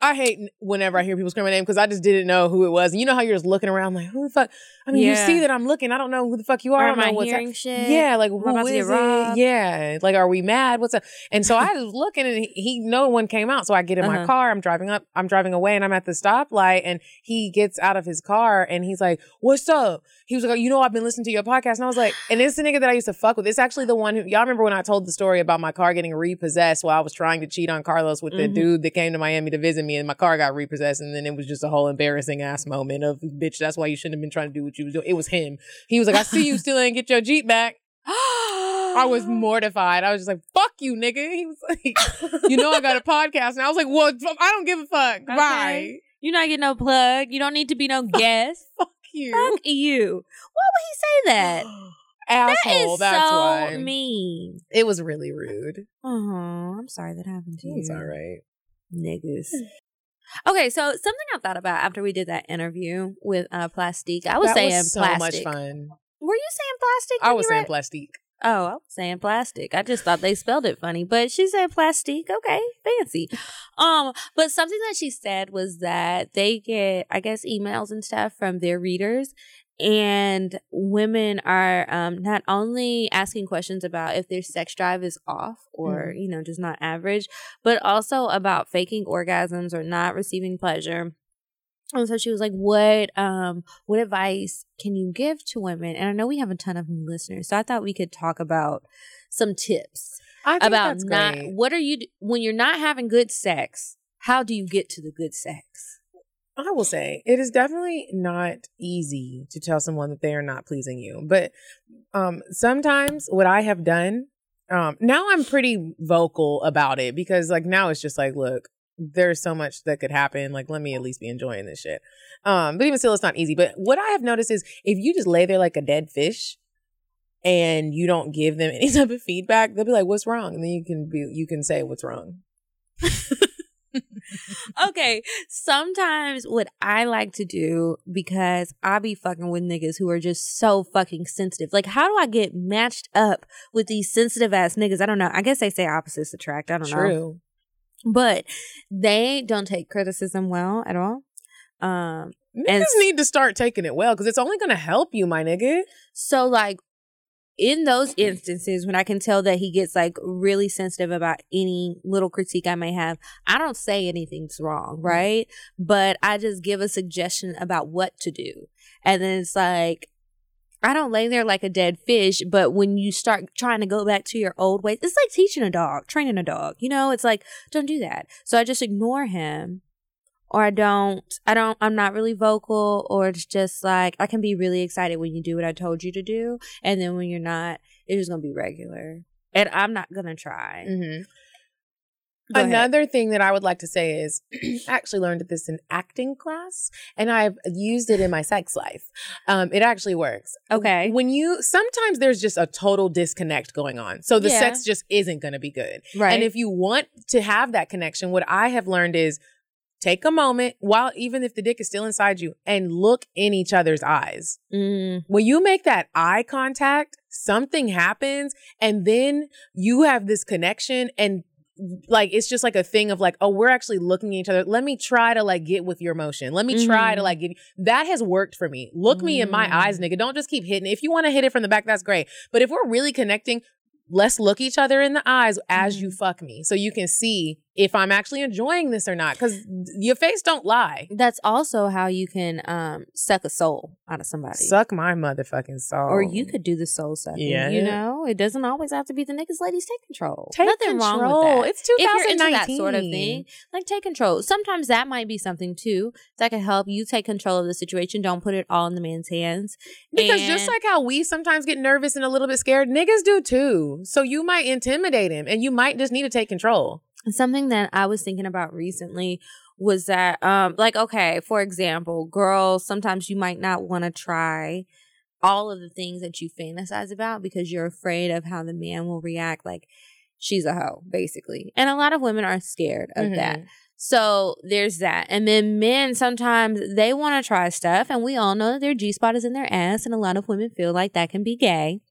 I hate whenever I hear people scream my name because I just didn't know who it was. And you know how you're just looking around like, who the fuck? I mean, Yeah. you see that I'm looking. I don't know who the fuck you are. Or I am don't I what's hearing shit? Yeah, like I who about to get is it? Yeah, like are we mad? What's up? And so I *laughs* was looking, and he, he no one came out. So I get in my Uh-huh. car. I'm driving up. I'm driving away, and I'm at the stoplight. And he gets out of his car, and he's like, "What's up?" He was like, "You know, I've been listening to your podcast." And I was like, "And it's the nigga that I used to fuck with. It's actually the one who y'all remember when I told the story about my car getting repossessed while I was trying to cheat on Carlos with the Mhm. dude that came to Miami to visit me, and my car got repossessed, and then it was just a whole embarrassing ass moment of bitch. That's why you shouldn't have been trying to do what you was doing. It was him. He was like, "I see you still ain't get your Jeep back." *gasps* I was mortified. I was just like, "Fuck you, nigga." He was like, "You know, I got a *laughs* podcast," and I was like, "Well, I don't give a fuck. Bye, You're not getting no plug. You don't need to be no *laughs* guest. fuck you, Fuck you. Why would he say that? *gasps* That asshole." is That's so why mean. it was really rude. Oh, I'm sorry that happened to you. It's all right. Niggas. *sighs* *laughs* Okay, so something I thought about after we did that interview with uh Plastique. I was that saying was so plastic. much fun. Were you saying plastic? I was saying read- plastique. Oh, I was saying plastic. I just thought they spelled it funny, but she said plastic. Okay, fancy. Um, but something that she said was that they get, I guess, emails and stuff from their readers, and women are um not only asking questions about if their sex drive is off or you know just not average, but also about faking orgasms or not receiving pleasure. And so she was like, "What um what advice can you give to women?" And I know we have a ton of new listeners, so I thought we could talk about some tips I think about that's not great. what are you when you're not having good sex. How do you get to the good sex? I will say it is definitely not easy to tell someone that they are not pleasing you. But um sometimes what I have done, um now I'm pretty vocal about it because like now it's just like, look, there's so much that could happen. Like, let me at least be enjoying this shit. Um, but even still, it's not easy. But what I have noticed is if you just lay there like a dead fish and you don't give them *laughs* any type of feedback, they'll be like, What's wrong? And then you can be you can say what's wrong. *laughs* okay, sometimes what I like to do because I be fucking with niggas who are just so fucking sensitive. Like, how do I get matched up with these sensitive ass niggas? I don't know. I guess they say opposites attract. I don't know. True. But they don't take criticism well at all. Um, Niggas And- need to start taking it well because it's only going to help you, my nigga. So like in those mm-hmm. instances when I can tell that he gets like really sensitive about any little critique I may have, I don't say anything's wrong, mm-hmm. right? But I just give a suggestion about what to do. And then it's like I don't lay there like a dead fish, but when you start trying to go back to your old ways, it's like teaching a dog, training a dog. You know, it's like don't do that. So I just ignore him or I don't, I don't, I'm not really vocal, or it's just like I can be really excited when you do what I told you to do, and then when you're not, it's just gonna be regular, and I'm not gonna try. Mm-hmm. Go ahead. Another thing that I would like to say is *clears throat* I actually learned this in acting class and I've used it in my sex life. Um, it actually works. Okay. When you sometimes there's just a total disconnect going on. So the Yeah. sex just isn't going to be good. Right. And if you want to have that connection, what I have learned is take a moment while even if the dick is still inside you and look in each other's eyes. Mm, When you make that eye contact, something happens and then you have this connection and like it's just like a thing of like oh we're actually looking at each other let me try to like get with your motion let me try to Mhm. like give that has worked for me look me in my Mm. eyes nigga don't just keep hitting if you want to hit it from the back that's great but if we're really connecting let's look each other in the eyes as you Mhm. fuck me so you can see if i'm actually enjoying this or not because your face don't lie that's also how you can um suck a soul out of somebody. suck my motherfucking soul or you could do the soul sucking. Yeah. You know, it doesn't always have to be the niggas. Ladies, take control. Take Nothing wrong control. with that. It's If you're into 2019. that sort of thing, like take control. Sometimes that might be something too that can help you take control of the situation. Don't put it all in the man's hands. Because just like how we sometimes get nervous and a little bit scared, niggas do too. So you might intimidate him and you might just need to take control. Something that I was thinking about recently was that um like okay, for example, girls, sometimes you might not want to try all of the things that you fantasize about because you're afraid of how the man will react like she's a hoe basically. And a lot of women are scared of that. Mhm. So there's that. And then men sometimes they want to try stuff and we all know that their G spot is in their ass and a lot of women feel like that can be gay.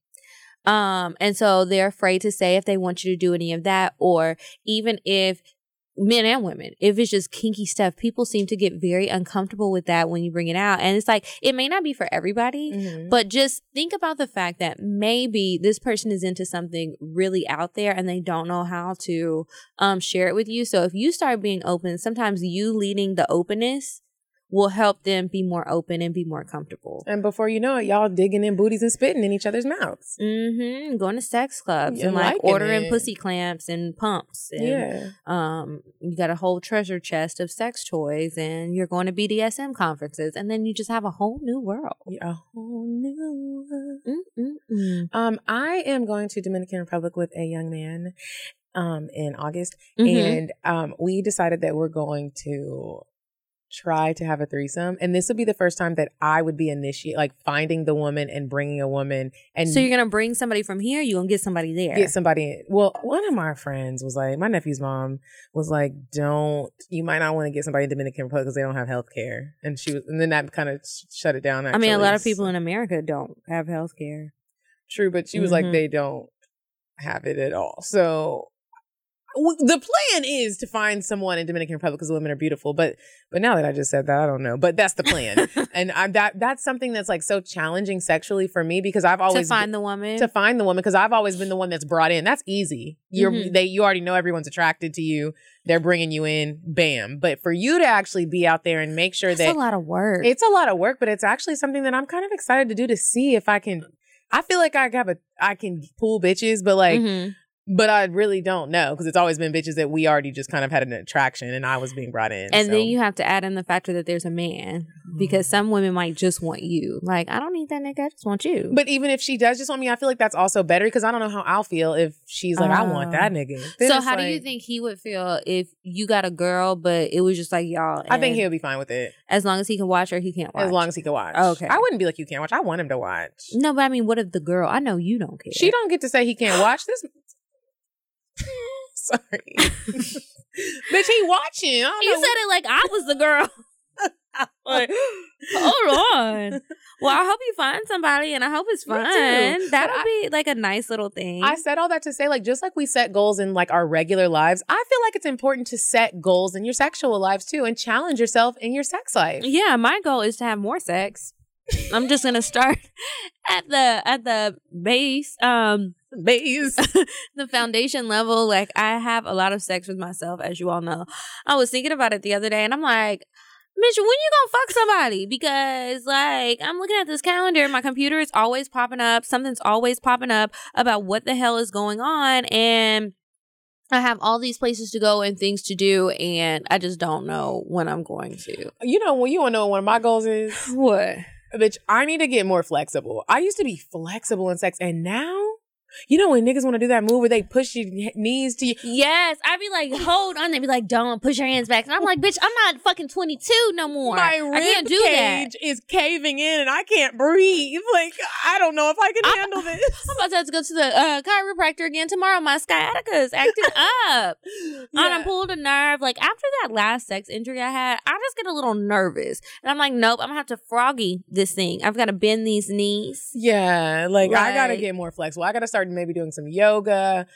Um and so they're afraid to say if they want you to do any of that or even if men and women if it's just kinky stuff people seem to get very uncomfortable with that when you bring it out and it's like it may not be for everybody Mhm. but just think about the fact that maybe this person is into something really out there and they don't know how to um share it with you. So if you start being open, sometimes you leading the openness will help them be more open and be more comfortable. And before you know it, y'all digging in booties and spitting in each other's mouths. Mm-hmm. Going to sex clubs Yeah, and like ordering it. pussy clamps and pumps. And, Yeah. Um, you got a whole treasure chest of sex toys and you're going to BDSM conferences and then you just have a whole new world. A whole new world. Mm-mm-mm. Um, I am going to Dominican Republic with a young man um in August. Mhm. And um we decided that we're going to try to have a threesome. And this would be the first time that I would be initiate like finding the woman and bringing a woman and so you're gonna bring somebody from here. You're gonna get somebody there. get somebody. Well, one of my friends was like, my nephew's mom was like, don't, you might not want to get somebody in Dominican Republic because they don't have health care. And she was, and then that kind of shut it down. I mean, a lot of people in America don't have health care. True, but she was like, Mhm. they don't have it at all. So the plan is to find someone in Dominican Republic because women are beautiful. But but now that I just said that, I don't know. But that's the plan, *laughs* and I, that that's something that's like so challenging sexually for me because I've always to find the woman. to find the woman because I've always been the one that's brought in. That's easy. You're Mhm. they you already know everyone's attracted to you. They're bringing you in, bam. But for you to actually be out there and make sure That's that a lot of work. it's a lot of work, but it's actually something that I'm kind of excited to do to see if I can. I feel like I have a I can pull bitches, but like, Mhm. But I really don't know because it's always been bitches that we already just kind of had an attraction, and I was being brought in. and so. then you have to add in the factor that there's a man because mm-hmm. some women might just want you. Like, I don't need that nigga. I just want you. But even if she does just want me, I feel like that's also better because I don't know how I'll feel if she's like, I want that um, nigga. Then so how do you think he would feel if you got a girl, but it was just like y'all? I think he'll be fine with it as long as he can watch her, he can't watch. as long as he can watch. Okay. I wouldn't be like you can't watch. I want him to watch. no, but I mean, what if the girl? I know you don't care. She don't get to say he can't watch this. *laughs* Sorry. Bitch, he watching. I don't You know. said it like I was the girl. *laughs* like, hold on. Well, I hope you find somebody, and I hope it's fun. That'll I- be like a nice little thing. I said all that to say, like, just like we set goals in like our regular lives, I feel like it's important to set goals in your sexual lives too and challenge yourself in your sex life. yeah, my goal is to have more sex. I'm just gonna start *laughs* at the at the base, um, Base. *laughs* the foundation level. Like I have a lot of sex with myself, as you all know. I was thinking about it the other day, and I'm like, Mitch, when you gonna fuck somebody? Because like I'm looking at this calendar, my computer is always popping up. Something's always popping up about what the hell is going on, and I have all these places to go and things to do, and I just don't know when I'm going to. You know, when you want to know what one of my goals is? *sighs* What? Bitch, I need to get more flexible. I used to be flexible in sex, and now, you know, when niggas want to do that move where they push your knees to you. Yes, I'd be like, hold on. They'd be like, don't push your hands back. And I'm like, bitch, I'm not fucking 22 no more. My I rib can't do cage is caving in, and I can't breathe. Like I don't know if I can I- handle *laughs* this. I'm about to have to go to the uh, chiropractor again tomorrow. My sciatica is acting *laughs* up. And I Yeah. pulled a nerve. Like after that last sex injury I had, I just get a little nervous. And I'm like, nope, I'm gonna have to froggy this thing. I've got to bend these knees. Yeah, like, I gotta get more flexible. I gotta start maybe doing some yoga.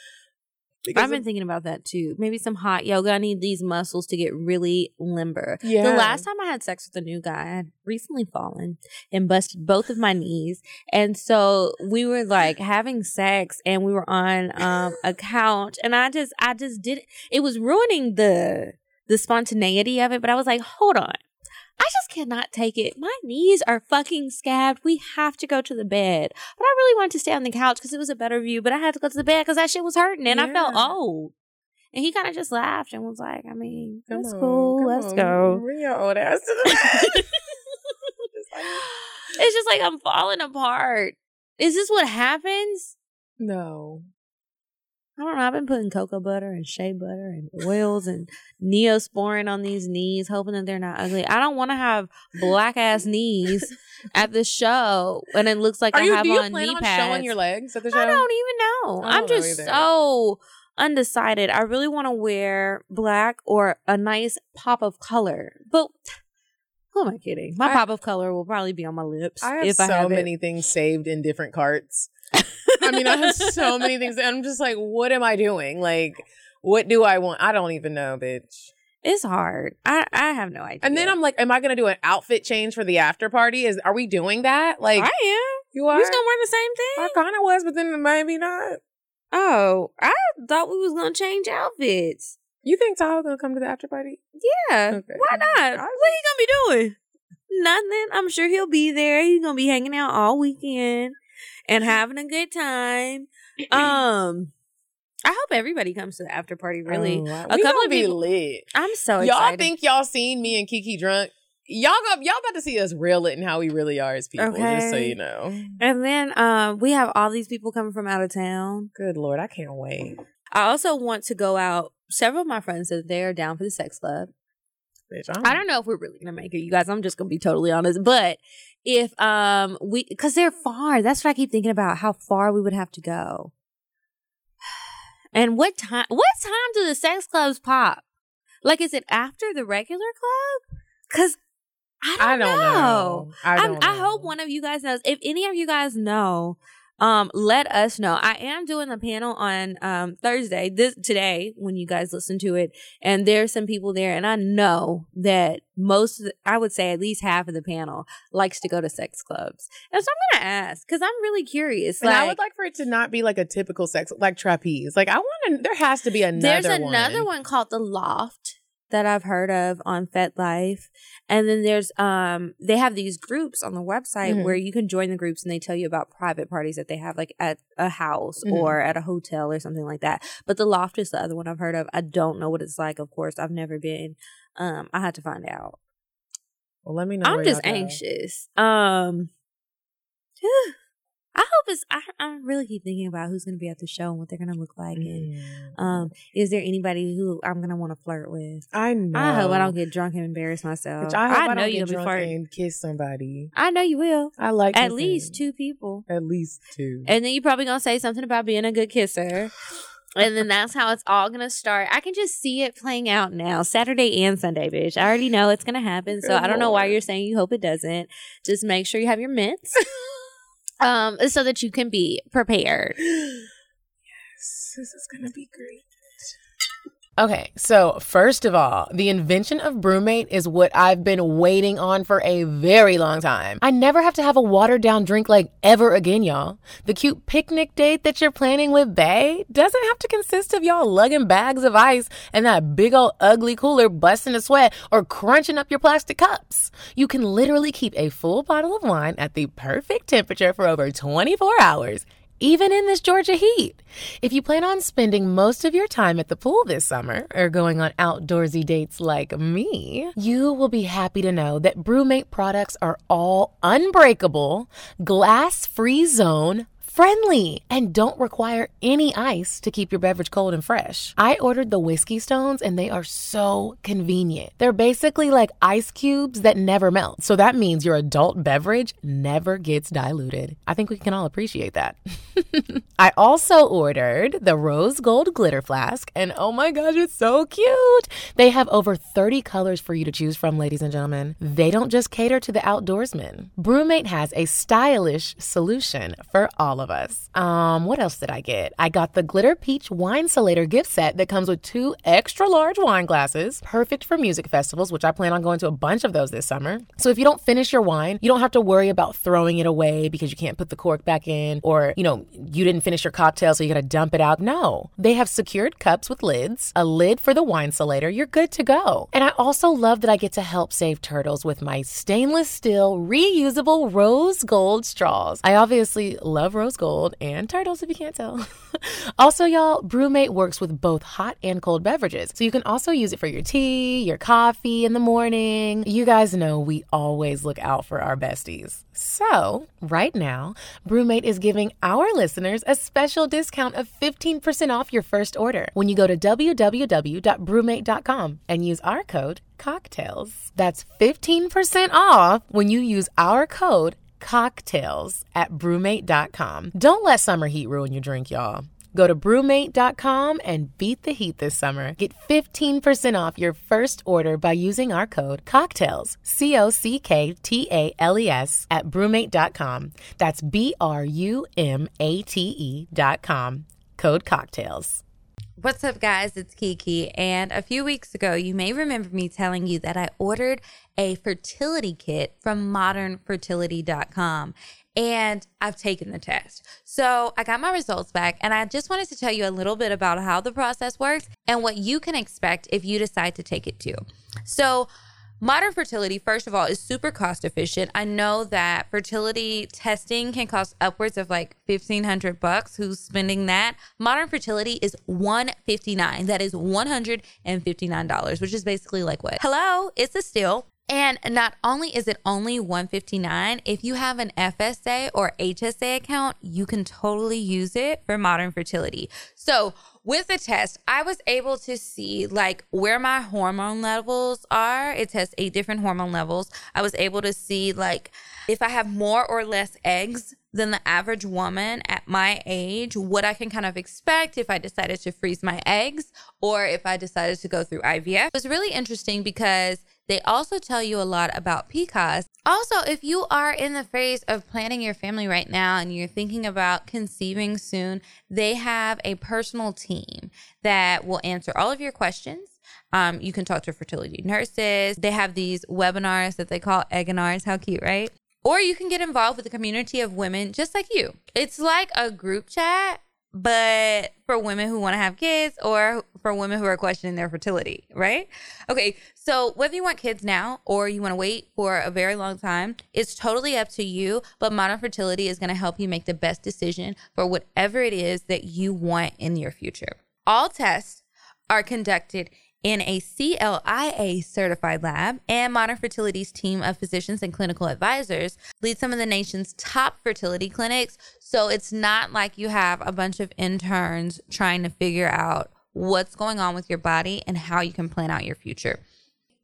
Because I've been thinking about that too. Maybe some hot yoga. I need these muscles to get really limber. Yeah. The last time I had sex with a new guy, I had recently fallen and busted both of my knees. And so we were like having sex and we were on um, a couch and I just I just did it was ruining the the spontaneity of it, but I was like, hold on. I just cannot take it. My knees are fucking scabbed. We have to go to the bed. But I really wanted to stay on the couch because it was a better view. But I had to go to the bed because that shit was hurting and I felt old. And he kind of just laughed and was like, I mean, Come that's on, cool. Let's on, go. Bring your old ass to the bed. It's just like I'm falling apart. Is this what happens? no. I don't know. I've been putting cocoa butter and shea butter and oils and neosporin on these knees, hoping that they're not ugly. I don't want to have black ass knees at the show, and it looks like Are I you? have Do you on plan knee on pads. showing your legs at the show? I don't even know. I know just either. so undecided. I really want to wear black or a nice pop of color, but. Who am I kidding? My I- pop of color will probably be on my lips I have if so I have it. many things saved in different carts. I mean, I have so *laughs* many things. And I'm just like, what am I doing? Like, what do I want? I don't even know, bitch. It's hard. I I have no idea. And then I'm like, am I going to do an outfit change for the after party? Is are we doing that? Like, I am. you are. We was gonna wear the same thing. I kind of was, but then maybe not. Oh, I thought we was gonna change outfits. You think Tahoe gonna come to the after party? Yeah, Okay. why not? What he gonna be doing? Nothing. I'm sure he'll be there. He's gonna be hanging out all weekend and having a good time. *clears throat* Um, I hope everybody comes to the after party. Really, Oh, a we couple gonna of be people. lit. I'm so excited. y'all excited. think y'all seen me and Kiki drunk? Y'all go, y'all about to see us real lit and how we really are as people. Just so Okay. you know. and then um, we have all these people coming from out of town. Good lord, I can't wait. I also want to go out. Several of my friends said they're down for the sex club. Bitch, I don't know if we're really gonna make it, you guys. I'm just gonna be totally honest. But if um we because they're far, that's what I keep thinking about how far we would have to go. And what time? What time do the sex clubs pop? Like, is it after the regular club? Because I don't, I don't know. I I'm- don't I know. hope one of you guys knows. If any of you guys know, um, let us know. I am doing a panel on um Thursday, this today, when you guys listen to it, and there's some people there, and I know that most, the, I would say at least half of the panel likes to go to sex clubs, and so I'm gonna ask because I'm really curious. And like, I would like for it to not be like a typical sex, like trapeze. Like I want to. There has to be another. There's another one called the Loft that I've heard of on FetLife, and then there's um they have these groups on the website Mhm. where you can join the groups and they tell you about private parties that they have like at a house Mhm. or at a hotel or something like that. But the Loft is the other one I've heard of. I don't know what it's like. Of course, I've never been. Um, I had to find out. Well, let me know. I'm just y'all go. anxious. Um. *sighs* I hope it's. I, I really keep thinking about who's going to be at the show and what they're going to look like, and Mm. um, is there anybody who I'm gonna want to flirt with? I know. I hope I don't get drunk and embarrass myself. Bitch, I hope I, know don't you'll be drunk flirting. and kiss somebody. I know you will. I like At least two people, At least two. and then you're probably gonna say something about being a good kisser. and then that's how it's all gonna start. I can just see it playing out now, Saturday and Sunday, bitch. I already know it's gonna happen. So Good I don't know why you're saying you hope it doesn't. Just make sure you have your mints. *laughs* Um, so that you can be prepared. *gasps* Yes, this is gonna be great. Okay, so first of all, the invention of BruMate is what I've been waiting on for a very long time. I never have to have a watered down drink like ever again, y'all. The cute picnic date that you're planning with Bay doesn't have to consist of y'all lugging bags of ice and that big old ugly cooler busting a sweat or crunching up your plastic cups. You can literally keep a full bottle of wine at the perfect temperature for over 24 hours even in this Georgia heat. If you plan on spending most of your time at the pool this summer or going on outdoorsy dates like me, you will be happy to know that BruMate products are all unbreakable, glass free zone friendly and don't require any ice to keep your beverage cold and fresh. I ordered the whiskey stones and they are so convenient. They're basically like ice cubes that never melt. So that means your adult beverage never gets diluted. I think we can all appreciate that. *laughs* I also ordered the rose gold glitter flask and oh my gosh, it's so cute. They have over 30 colors for you to choose from, ladies and gentlemen. They don't just cater to the outdoorsmen. BruMate has a stylish solution for all of us. Um, what else did I get? I got the glitter peach Winesulator gift set that comes with two extra large wine glasses, perfect for music festivals, which I plan on going to a bunch of those this summer. So if you don't finish your wine, you don't have to worry about throwing it away because you can't put the cork back in or, you know, you didn't finish your cocktail so you got to dump it out. No. They have secured cups with lids, a lid for the Winesulator. You're good to go. And I also love that I get to help save turtles with my stainless steel reusable rose gold straws. I obviously love rose gold and turtles if you can't tell. *laughs* also, y'all, BruMate works with both hot and cold beverages. So you can also use it for your tea, your coffee in the morning. You guys know we always look out for our besties. So, right now, Brewmate is giving our listeners a special discount of 15% off your first order when you go to www.brumate.com and use our code cocktales. That's 15% off when you use our code cocktales at brumate.com. Don't let summer heat ruin your drink, y'all. Go to brumate.com and beat the heat this summer. Get 15% off your first order by using our code COCKTALES, C O C K T A L E S, at brumate.com. That's B R U M A T E.com. Code COCKTALES. What's up, guys? It's Kiki. And a few weeks ago, you may remember me telling you that I ordered a fertility kit from modernfertility.com. And I've taken the test. So I got my results back, and I just wanted to tell you a little bit about how the process works and what you can expect if you decide to take it too. So, Modern fertility, first of all, is super cost efficient. I know that fertility testing can cost upwards of like fifteen hundred bucks. Who's spending that? Modern fertility is one fifty nine. That is one hundred and fifty nine dollars, which is basically like what? Hello, it's a steal. And not only is it only 159, if you have an FSA or HSA account, you can totally use it for modern fertility. So, with the test, I was able to see like where my hormone levels are. It tests eight different hormone levels. I was able to see like if I have more or less eggs than the average woman at my age, what I can kind of expect if I decided to freeze my eggs or if I decided to go through IVF. It was really interesting because they also tell you a lot about PCOS. Also, if you are in the phase of planning your family right now and you're thinking about conceiving soon, they have a personal team that will answer all of your questions. Um, you can talk to fertility nurses. They have these webinars that they call Egginars. How cute, right? Or you can get involved with a community of women just like you. It's like a group chat, but for women who want to have kids or for women who are questioning their fertility, right? Okay, so whether you want kids now or you want to wait for a very long time, it's totally up to you. But modern fertility is going to help you make the best decision for whatever it is that you want in your future. All tests are conducted in a CLIA certified lab, and Modern Fertility's team of physicians and clinical advisors lead some of the nation's top fertility clinics. So it's not like you have a bunch of interns trying to figure out what's going on with your body and how you can plan out your future.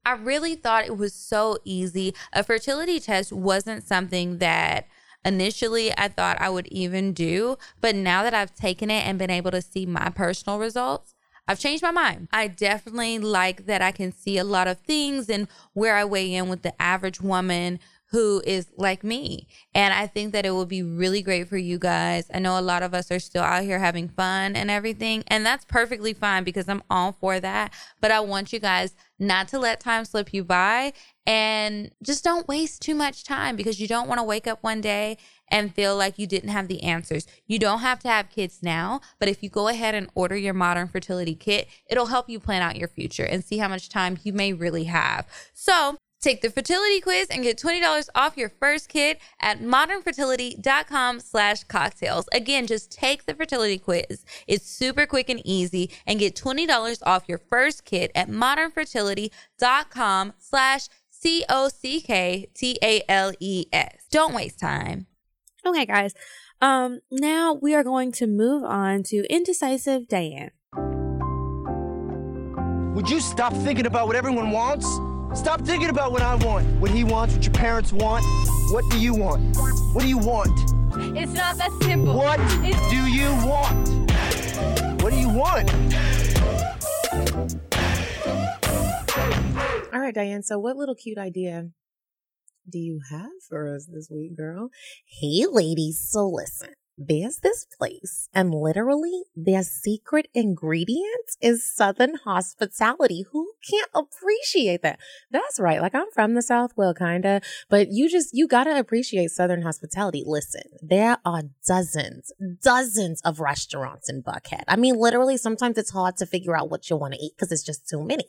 I really thought it was so easy. A fertility test wasn't something that initially I thought I would even do. But now that I've taken it and been able to see my personal results, I've changed my mind. I definitely like that I can see a lot of things and where I weigh in with the average woman who is like me. And I think that it will be really great for you guys. I know a lot of us are still out here having fun and everything, and that's perfectly fine because I'm all for that. But I want you guys not to let time slip you by and just don't waste too much time because you don't want to wake up one day and feel like you didn't have the answers. You don't have to have kids now, but if you go ahead and order your modern fertility kit, it'll help you plan out your future and see how much time you may really have. So, Take the fertility quiz and get $20 off your first kit at modernfertility.com slash cocktales. Again, just take the fertility quiz. It's super quick and easy and get $20 off your first kit at modernfertility.com slash C-O-C-K-T-A-L-E-S. Don't waste time. Okay, guys. Um, now we are going to move on to indecisive Diane. Would you stop thinking about what everyone wants? Stop thinking about what I want, what he wants, what your parents want. What do you want? What do you want? It's not that simple. What It's- do you want? What do you want? All right, Diane. So, what little cute idea do you have for us this week, girl? Hey, ladies. So, listen. There's this place, and literally, their secret ingredient is Southern hospitality. Who can't appreciate that? That's right. Like, I'm from the South, well, kinda, but you just, you gotta appreciate Southern hospitality. Listen, there are dozens, dozens of restaurants in Buckhead. I mean, literally, sometimes it's hard to figure out what you want to eat because it's just too many.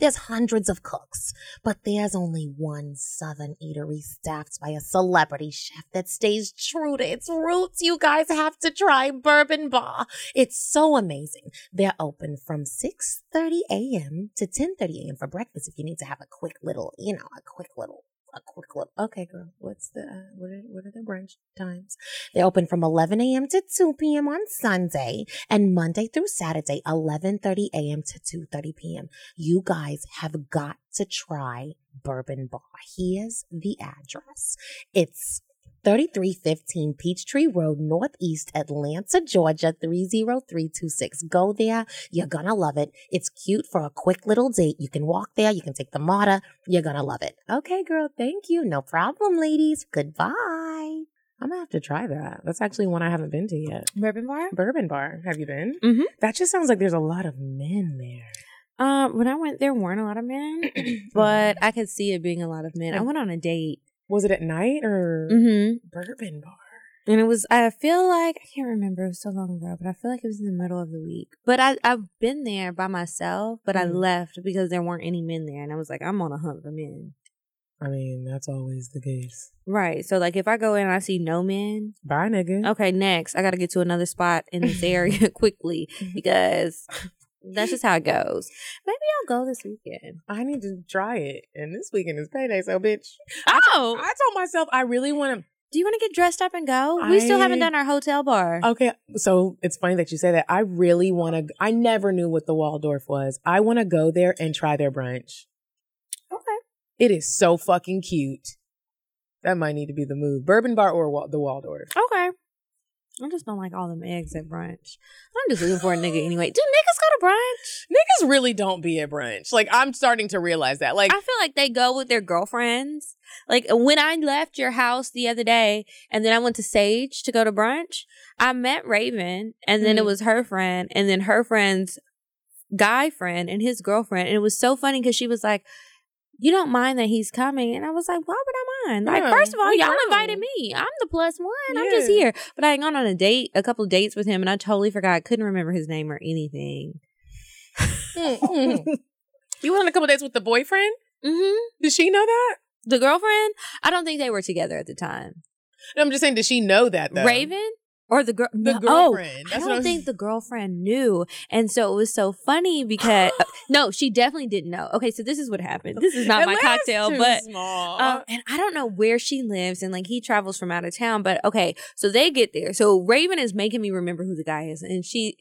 There's hundreds of cooks, but there's only one Southern eatery staffed by a celebrity chef that stays true to its roots. You guys have to try Bourbon Bar. It's so amazing. They're open from 6:30 a.m. to 10:30 a.m. for breakfast if you need to have a quick little, you know, a quick little a quick little. Okay, girl. What's the uh, what are what are the brunch times? They open from 11 a.m. to 2 p.m. on Sunday and Monday through Saturday 11:30 a.m. to 2:30 p.m. You guys have got to try Bourbon Bar. Here's the address. It's 3315 Peachtree Road, Northeast Atlanta, Georgia 30326. Go there. You're gonna love it. It's cute for a quick little date. You can walk there. You can take the MARTA. You're gonna love it. Okay, girl. Thank you. No problem, ladies. Goodbye. I'm gonna have to try that. That's actually one I haven't been to yet. Bourbon Bar? Bourbon Bar. Have you been? Mhm. That just sounds like there's a lot of men there. Um, when I went, there weren't a lot of men, *clears throat* but I could see it being a lot of men. I went on a date. Was it at night or Mm-hmm. Bourbon Bar? And it was, I feel like, I can't remember, it was so long ago, but I feel like it was in the middle of the week. But I, I've been there by myself, but I Mhm. left because there weren't any men there. And I was like, I'm on a hunt for men. I mean, that's always the case. Right. So, like, if I go in and I see no men, Bye, nigga. okay, next, I got to get to another spot in this *laughs* area *laughs* quickly because that's just how it goes. Maybe I'll go this weekend. I need to try it. And this weekend is payday, so bitch. Oh, I told myself I really want to. do you want to get dressed up and go? We still haven't done our hotel bar. Okay, so it's funny that you say that. I really want to. I never knew what the Waldorf was. I want to go there and try their brunch. Okay. It is so fucking cute. That might need to be the move. Bourbon bar or Wa- the Waldorf. Okay. I just don't like all them eggs at brunch. I'm just looking for a nigga anyway. Do niggas go to brunch? Niggas really don't be at brunch. Like I'm starting to realize that. Like I feel like they go with their girlfriends. Like when I left your house the other day and then I went to Sage to go to brunch, I met Raven and then it Mhm. was her friend and then her friend's guy friend and his girlfriend. And it was so funny because she was like, you don't mind that he's coming. And I was like, why would I Like, Yeah, first of all, y'all grown. invited me. I'm the plus one. I'm just here. But I had gone on a date, a couple of dates with him, and I totally forgot. I couldn't remember his name or anything. *laughs* You went on a couple dates with the boyfriend. hmm Did she know that? The girlfriend, I don't think they were together at the time. No, I'm just saying. Did she know that though? Raven or the girl? The no, girlfriend. Oh, I don't think the girlfriend knew, and so it was so funny *gasps* because uh, no, she definitely didn't know. Okay, so this is what happened. This is not my cocktail, but small. um, and I don't know where she lives, and like he travels from out of town. But okay, so they get there. So Raven is making me remember who the guy is, and she,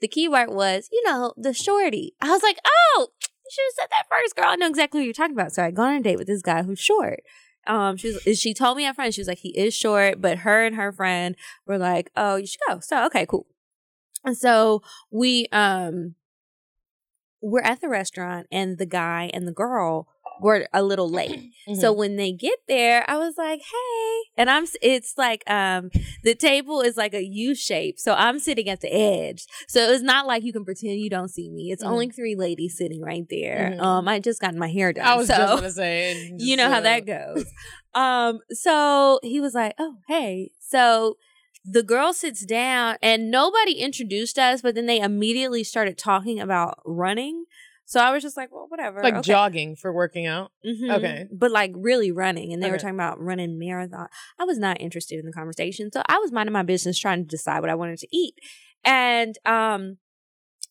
the keyword was, you know, the shorty. I was like, oh, you should have said that first, girl. I know exactly what you're talking about. So I go on a date with this guy who's short. Um, she was, she told me at front, she was like, he is short, but her and her friend were like, oh, you should go. So, okay, cool. And so we, um, we're at the restaurant and the guy and the girl were a little late. *clears throat* So when they get there, I was like, "Hey." And I'm it's like um the table is like a U shape. So I'm sitting at the edge. So it's not like you can pretend you don't see me. It's Mhm. only three ladies sitting right there. Mhm. Um I just got my hair done. I was so just gonna say, *laughs* you know how that goes. Um, so he was like, "Oh, hey." So the girl sits down, and nobody introduced us, but then they immediately started talking about running. So I was just like, "Well, whatever." like okay. jogging for working out. Mhm. Okay. but like really running, and they were talking about running marathon. I was not interested in the conversation, so I was minding my business, trying to decide what I wanted to eat, and um.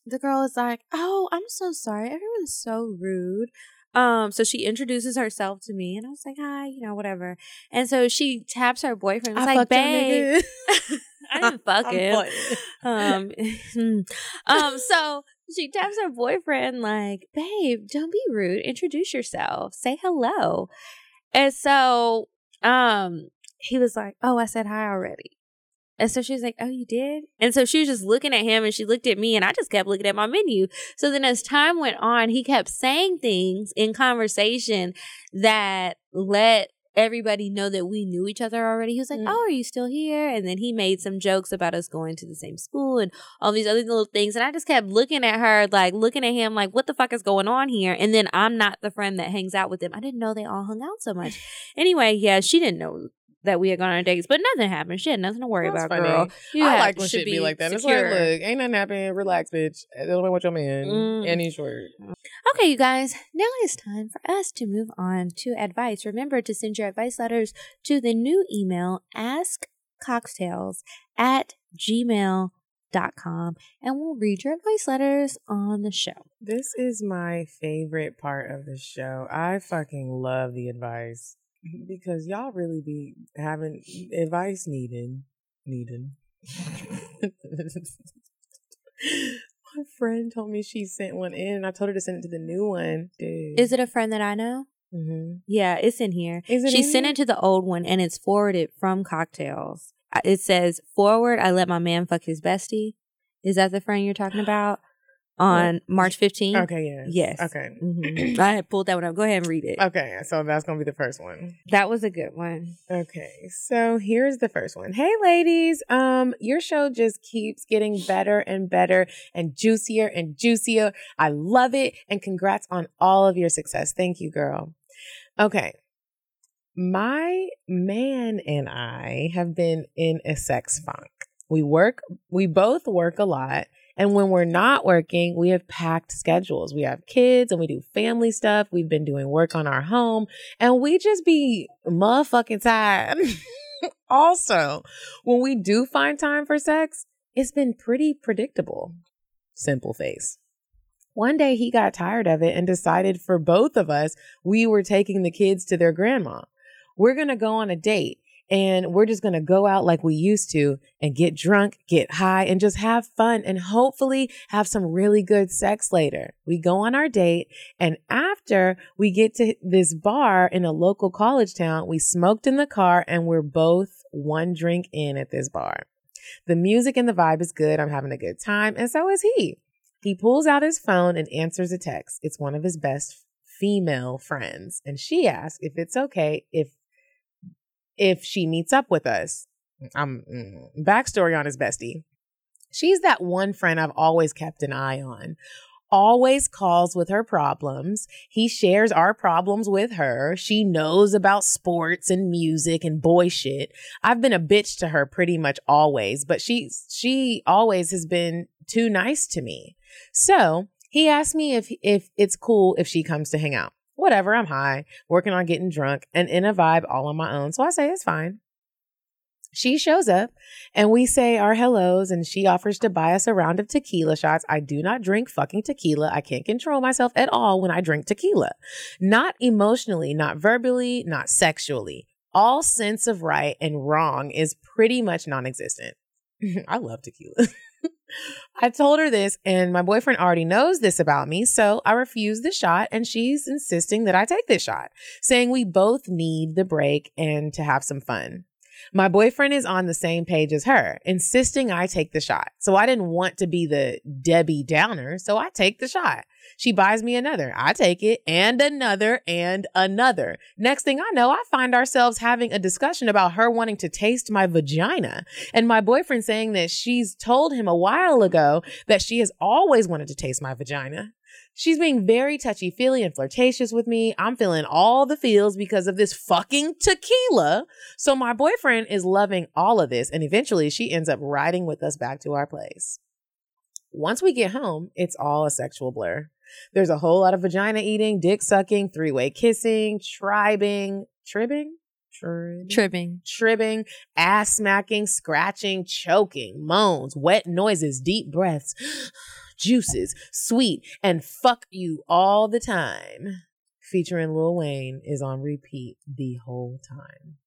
The girl is like, "Oh, I'm so sorry. Everyone's so rude." Um, so she introduces herself to me, and I was like, "Hi," you know, whatever. And so she taps her boyfriend. I like, "Babe. *laughs* I didn't *laughs* fuck I'm him." um, *laughs* um, so she taps her boyfriend like, "Babe, don't be rude. Introduce yourself. Say hello." And so, um, he was like, "Oh, I said hi already." And so she was like, "Oh, you did?" And so she was just looking at him, and she looked at me, and I just kept looking at my menu. So then, as time went on, he kept saying things in conversation that let everybody know that we knew each other already. He was like, Mm. "Oh, are you still here?" And then he made some jokes about us going to the same school and all these other little things. And I just kept looking at her, like looking at him, like, "What the fuck is going on here?" And then I'm not the friend that hangs out with them. I didn't know they all hung out so much. Anyway, yeah, she didn't know that we had gone on dates, but nothing happened. She had nothing to worry That's about, funny. girl. You I like when should shit be like that. It's like, look, ain't nothing happening. Relax, bitch. Don't know what your man. Mm. And he's short. Okay, you guys, now it is time for us to move on to advice. Remember to send your advice letters to the new email askcocktales at gmail.com and we'll read your advice letters on the show. This is my favorite part of the show. I fucking love the advice because y'all really be having advice needing. Needing. *laughs* my friend told me she sent one in and I told her to send it to the new one. Dude. Is it a friend that I know? Mm-hmm. Yeah, it's in here. Is it she sent here? it to the old one and it's forwarded from cocktales. It says, Forward, I let my man fuck his bestie. Is that the friend you're talking about? On March 15th? Okay, yes. Yes. Okay. Mhm. *clears throat* I had pulled that one up. Go ahead and read it. Okay, so that's gonna be the first one. That was a good one. Okay, so here's the first one. Hey ladies, um your show just keeps getting better and better and juicier and juicier. I love it and congrats on all of your success. Thank you, girl. Okay. My man and I have been in a sex funk. We work, we both work a lot. And when we're not working, we have packed schedules. We have kids and we do family stuff. We've been doing work on our home and we just be motherfucking tired. *laughs* also, when we do find time for sex, it's been pretty predictable. Simple face. One day he got tired of it and decided for both of us, we were taking the kids to their grandma. We're going to go on a date and we're just going to go out like we used to and get drunk, get high, and just have fun and hopefully have some really good sex later. We go on our date, and after we get to this bar in a local college town, we smoked in the car and we're both one drink in at this bar. The music and the vibe is good. I'm having a good time, and so is he. He pulls out his phone and answers a text. It's one of his best female friends, and she asks if it's okay if if she meets up with us. I'm mm, backstory on his bestie. She's that one friend I've always kept an eye on. Always calls with her problems. He shares our problems with her. She knows about sports and music and boy shit. I've been a bitch to her pretty much always, but she she always has been too nice to me. So, he asked me if if it's cool if she comes to hang out whatever, I'm high, working on getting drunk and in a vibe all on my own. So I say it's fine. She shows up and we say our hellos and she offers to buy us a round of tequila shots. I do not drink fucking tequila. I can't control myself at all when I drink tequila. Not emotionally, not verbally, not sexually. All sense of right and wrong is pretty much non existent. *laughs* I love tequila. *laughs* I told her this, and my boyfriend already knows this about me, so I refused the shot, and she's insisting that I take this shot, saying we both need the break and to have some fun. My boyfriend is on the same page as her, insisting I take the shot. So I didn't want to be the Debbie Downer, so I take the shot. She buys me another. I take it and another and another. Next thing I know, I find ourselves having a discussion about her wanting to taste my vagina and my boyfriend saying that she's told him a while ago that she has always wanted to taste my vagina. She's being very touchy feely and flirtatious with me. I'm feeling all the feels because of this fucking tequila. So my boyfriend is loving all of this. And eventually she ends up riding with us back to our place. Once we get home, it's all a sexual blur. There's a whole lot of vagina eating, dick sucking, three way kissing, tribing, tribbing, tribbing, Tripping. tribbing, ass smacking, scratching, choking, moans, wet noises, deep breaths, juices, sweet, and fuck you all the time. Featuring Lil Wayne is on repeat the whole time.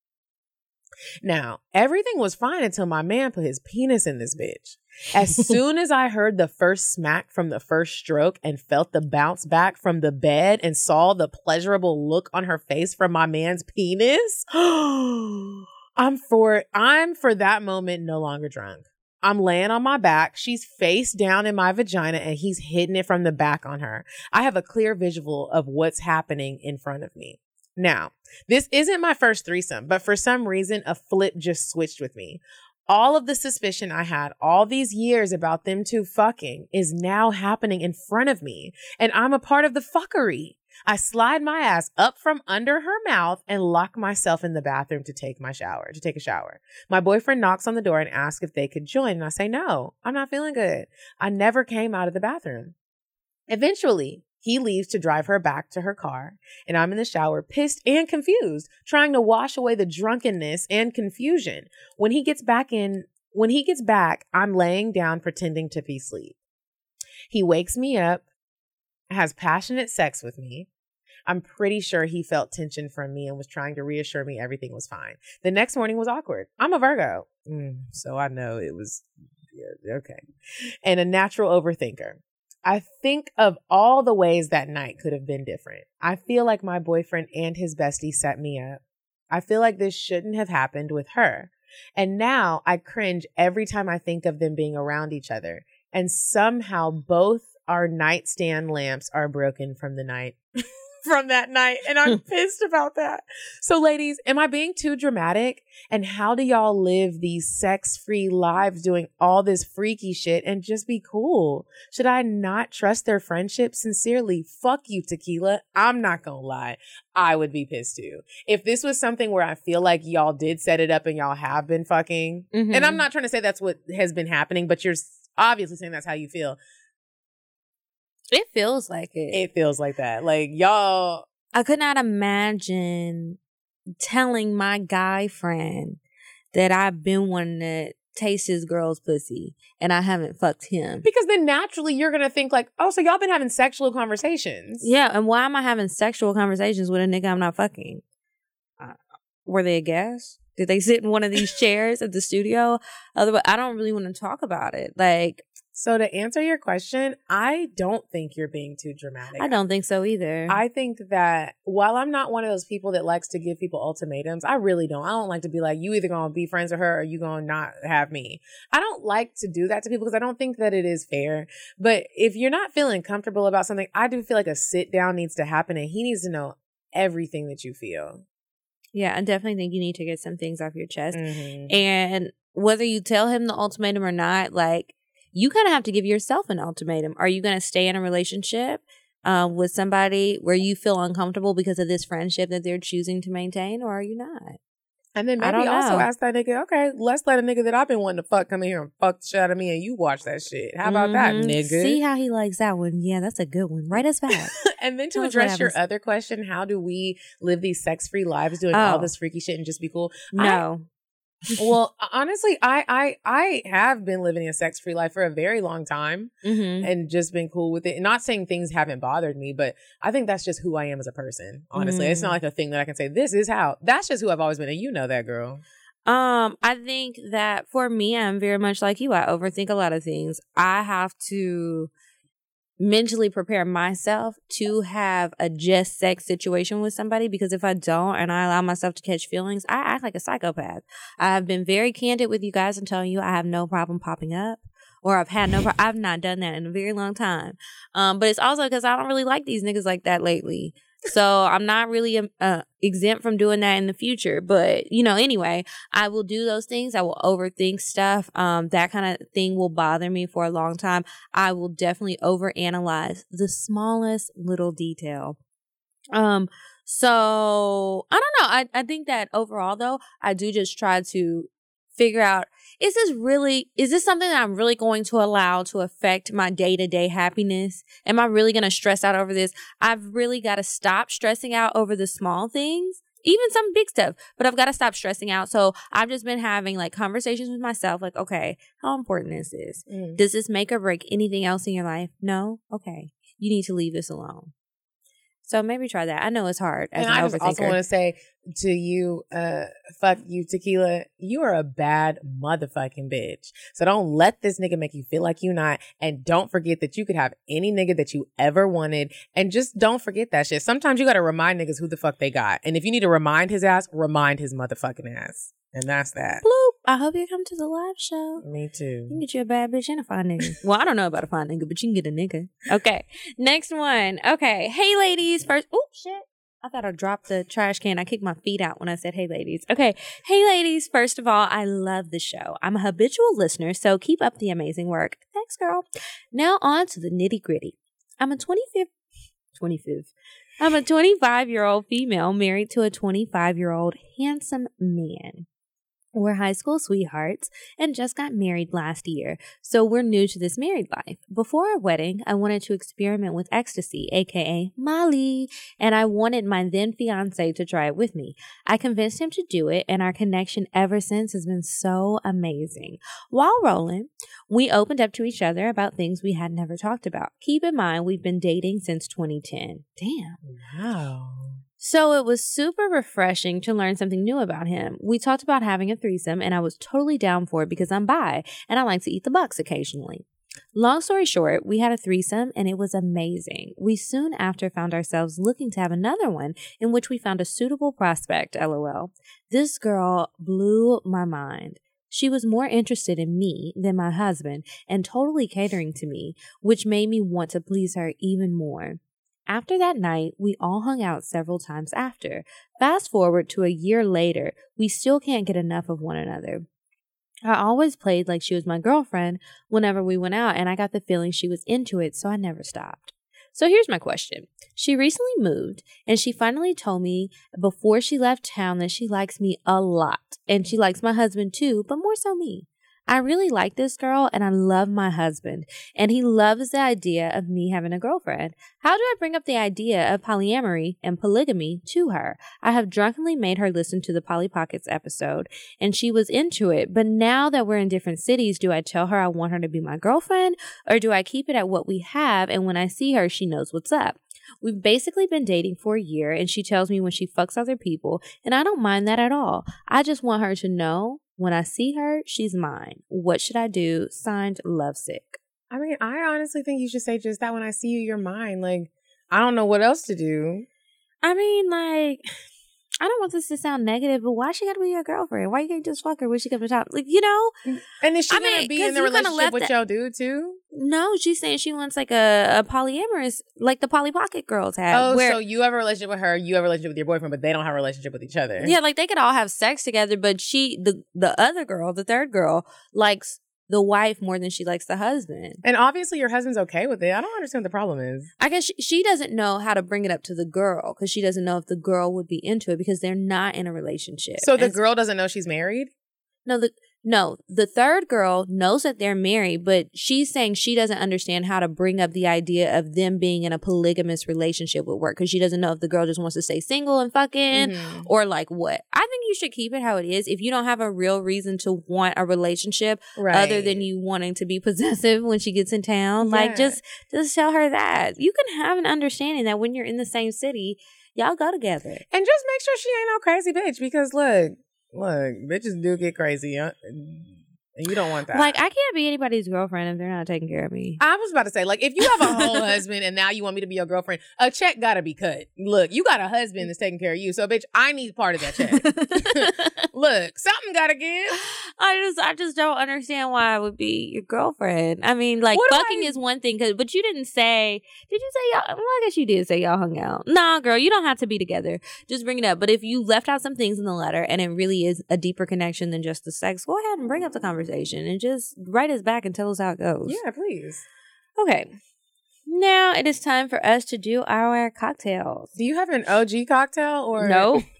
Now, everything was fine until my man put his penis in this bitch. As *laughs* soon as I heard the first smack from the first stroke and felt the bounce back from the bed and saw the pleasurable look on her face from my man's penis, *gasps* I'm for I'm for that moment no longer drunk. I'm laying on my back. She's face down in my vagina and he's hitting it from the back on her. I have a clear visual of what's happening in front of me. Now, this isn't my first threesome, but for some reason, a flip just switched with me. All of the suspicion I had all these years about them two fucking is now happening in front of me, and I'm a part of the fuckery. I slide my ass up from under her mouth and lock myself in the bathroom to take my shower, to take a shower. My boyfriend knocks on the door and asks if they could join, and I say, no, I'm not feeling good. I never came out of the bathroom. Eventually, he leaves to drive her back to her car, and I'm in the shower, pissed and confused, trying to wash away the drunkenness and confusion. When he gets back in, when he gets back, I'm laying down pretending to be asleep. He wakes me up, has passionate sex with me. I'm pretty sure he felt tension from me and was trying to reassure me everything was fine. The next morning was awkward. I'm a Virgo, mm, so I know it was yeah, okay. And a natural overthinker. I think of all the ways that night could have been different. I feel like my boyfriend and his bestie set me up. I feel like this shouldn't have happened with her. And now I cringe every time I think of them being around each other. And somehow both our nightstand lamps are broken from the night. *laughs* from that night. And I'm *laughs* pissed about that. So, ladies, am I being too dramatic? And how do y'all live these sex free lives doing all this freaky shit and just be cool? Should I not trust their friendship? Sincerely, fuck you, tequila. I'm not gonna lie. I would be pissed too. If this was something where I feel like y'all did set it up and y'all have been fucking, Mhm. and I'm not trying to say that's what has been happening, but you're obviously saying that's how you feel. It feels like it. It feels like that. Like y'all I could not imagine telling my guy friend that I've been wanting to taste his girl's pussy and I haven't fucked him. Because then naturally you're gonna think like, oh, so y'all been having sexual conversations. Yeah, and why am I having sexual conversations with a nigga I'm not fucking? Uh, were they a guest? Did they sit in one of these chairs at the studio? Otherwise, I don't really want to talk about it. Like, So to answer your question, I don't think you're being too dramatic. I don't think so either. I think that while I'm not one of those people that likes to give people ultimatums, I really don't. I don't like to be like, you either gonna be friends with her or you gonna not have me. I don't like to do that to people because I don't think that it is fair. But if you're not feeling comfortable about something, I do feel like a sit down needs to happen and he needs to know everything that you feel. yeah, I definitely think you need to get some things off your chest. Mhm. And whether you tell him the ultimatum or not, like you kind of have to give yourself an ultimatum. Are you going to stay in a relationship uh, with somebody where you feel uncomfortable because of this friendship that they're choosing to maintain, or are you not? And then maybe also know. ask that nigga, okay, let's let a nigga that I've been wanting to fuck come in here and fuck the shit out of me and you watch that shit. How about that, Mhm. nigga? See how he likes that one? Yeah, that's a good one. Write us back. *laughs* and then to Tell address your other question, how do we live these sex free lives doing all Oh. this freaky shit and just be cool? No. Well, honestly, I I I have been living a sex free life for a very long time hmm and just been cool with it. Not saying things haven't bothered me, but I think that's just who I am as a person. Honestly, it's not Mm. like a thing that I can say this is how. That's just who I've always been, and you know that girl. Um, I think that for me, I'm very much like you. I overthink a lot of things. I have to mentally prepare myself to have a just sex situation with somebody because if I don't and I allow myself to catch feelings, I act like a psychopath. I have been very candid with you guys and telling you I have no problem popping up. Or I've had no, pro- I've not done that in a very long time. Um, but it's also because I don't really like these niggas like that lately. So I'm not really um, uh, exempt from doing that in the future. But you know, anyway, I will do those things. I will overthink stuff. Um, that kind of thing will bother me for a long time. I will definitely overanalyze the smallest little detail. Um, so I don't know. I, I think that overall though, I do just try to figure out is this really is this something that I'm really going to allow to affect my day-to-day happiness? Am I really going to stress out over this? I've really got to stop stressing out over the small things. Even some big stuff, but I've got to stop stressing out. So I've just been having like conversations with myself, like, okay, how important is this? Mm. Does this make or break anything else in your life? No? Okay. You need to leave this alone. So maybe try that. I know it's hard as and an I just also want to say to you, uh, fuck you, tequila. You are a bad motherfucking bitch. So don't let this nigga make you feel like you not. And don't forget that you could have any nigga that you ever wanted. And just don't forget that shit. Sometimes you got to remind niggas who the fuck they got. And if you need to remind his ass, remind his motherfucking ass. And that's that. Bloop. I hope you come to the live show. Me too. You can get you a bad bitch and a fine nigga. well, I don't know about a fine nigga, but you can get a nigga. Okay. Next one. Okay. Hey, ladies. First. Oh, shit. I thought I dropped the trash can. I kicked my feet out when I said, hey, ladies. Okay. Hey, ladies. First of all, I love the show. I'm a habitual listener, so keep up the amazing work. Thanks, girl. Now on to the nitty gritty. I'm a 25th, 25th. I'm a 25 year old female married to a 25 year old handsome man. We're high school sweethearts and just got married last year, so we're new to this married life. Before our wedding, I wanted to experiment with ecstasy, aka Molly, and I wanted my then fiance to try it with me. I convinced him to do it, and our connection ever since has been so amazing. While rolling, we opened up to each other about things we had never talked about. Keep in mind, we've been dating since 2010. Damn. Wow. So it was super refreshing to learn something new about him. We talked about having a threesome, and I was totally down for it because I'm bi and I like to eat the bucks occasionally. Long story short, we had a threesome and it was amazing. We soon after found ourselves looking to have another one in which we found a suitable prospect, lol. This girl blew my mind. She was more interested in me than my husband and totally catering to me, which made me want to please her even more. After that night, we all hung out several times after. Fast forward to a year later, we still can't get enough of one another. I always played like she was my girlfriend whenever we went out, and I got the feeling she was into it, so I never stopped. So here's my question. She recently moved, and she finally told me before she left town that she likes me a lot, and she likes my husband too, but more so me. I really like this girl and I love my husband, and he loves the idea of me having a girlfriend. How do I bring up the idea of polyamory and polygamy to her? I have drunkenly made her listen to the Polly Pockets episode, and she was into it. But now that we're in different cities, do I tell her I want her to be my girlfriend, or do I keep it at what we have and when I see her, she knows what's up? We've basically been dating for a year, and she tells me when she fucks other people, and I don't mind that at all. I just want her to know when I see her, she's mine. What should I do? Signed, Lovesick. I mean, I honestly think you should say just that when I see you, you're mine. Like, I don't know what else to do. I mean, like, I don't want this to sound negative, but why she gotta be your girlfriend? Why you can't just fuck her when she comes to town? Like, you know? Mm, and is she I gonna mean, be in the relationship with that- your dude too? No, she's saying she wants like a, a polyamorous, like the Polly Pocket girls have. Oh, where, so you have a relationship with her, you have a relationship with your boyfriend, but they don't have a relationship with each other. yeah, like they could all have sex together, but she, the the other girl, the third girl, likes the wife more than she likes the husband. And obviously your husband's okay with it. I don't understand what the problem is. I guess she, she doesn't know how to bring it up to the girl because she doesn't know if the girl would be into it because they're not in a relationship. So the And girl doesn't know she's married? No, the no, the third girl knows that they're married, but she's saying she doesn't understand how to bring up the idea of them being in a polygamous relationship with work because she doesn't know if the girl just wants to stay single and fucking Mhm. or like what. I think you should keep it how it is. If you don't have a real reason to want a relationship Right. other than you wanting to be *laughs* possessive when she gets in town, like just just tell her that. You can have an understanding that when you're in the same city, y'all go together. And just make sure she ain't no crazy bitch because look, Look, bitches do get crazy, and you don't want that. Like I can't be anybody's girlfriend if they're not taking care of me. I was about to say, like, if you have a whole *laughs* husband and now you want me to be your girlfriend, a check gotta be cut. Look, you got a husband that's taking care of you, so bitch, I need part of that check. *laughs* *laughs* Look, something gotta give. I just I just don't understand why I would be your girlfriend. I mean, like What fucking I- is one thing, 'cause- but you didn't say. Did you say y'all? Well, I guess you did say y'all hung out. Nah, girl, you don't have to be together. Just bring it up. But if you left out some things in the letter and it really is a deeper connection than just the sex, go ahead and bring up the conversation and just write us back and tell us how it goes. Yeah, please. Okay. Now it is time for us to do our cocktales. Do you have an OG cocktale or No. *laughs*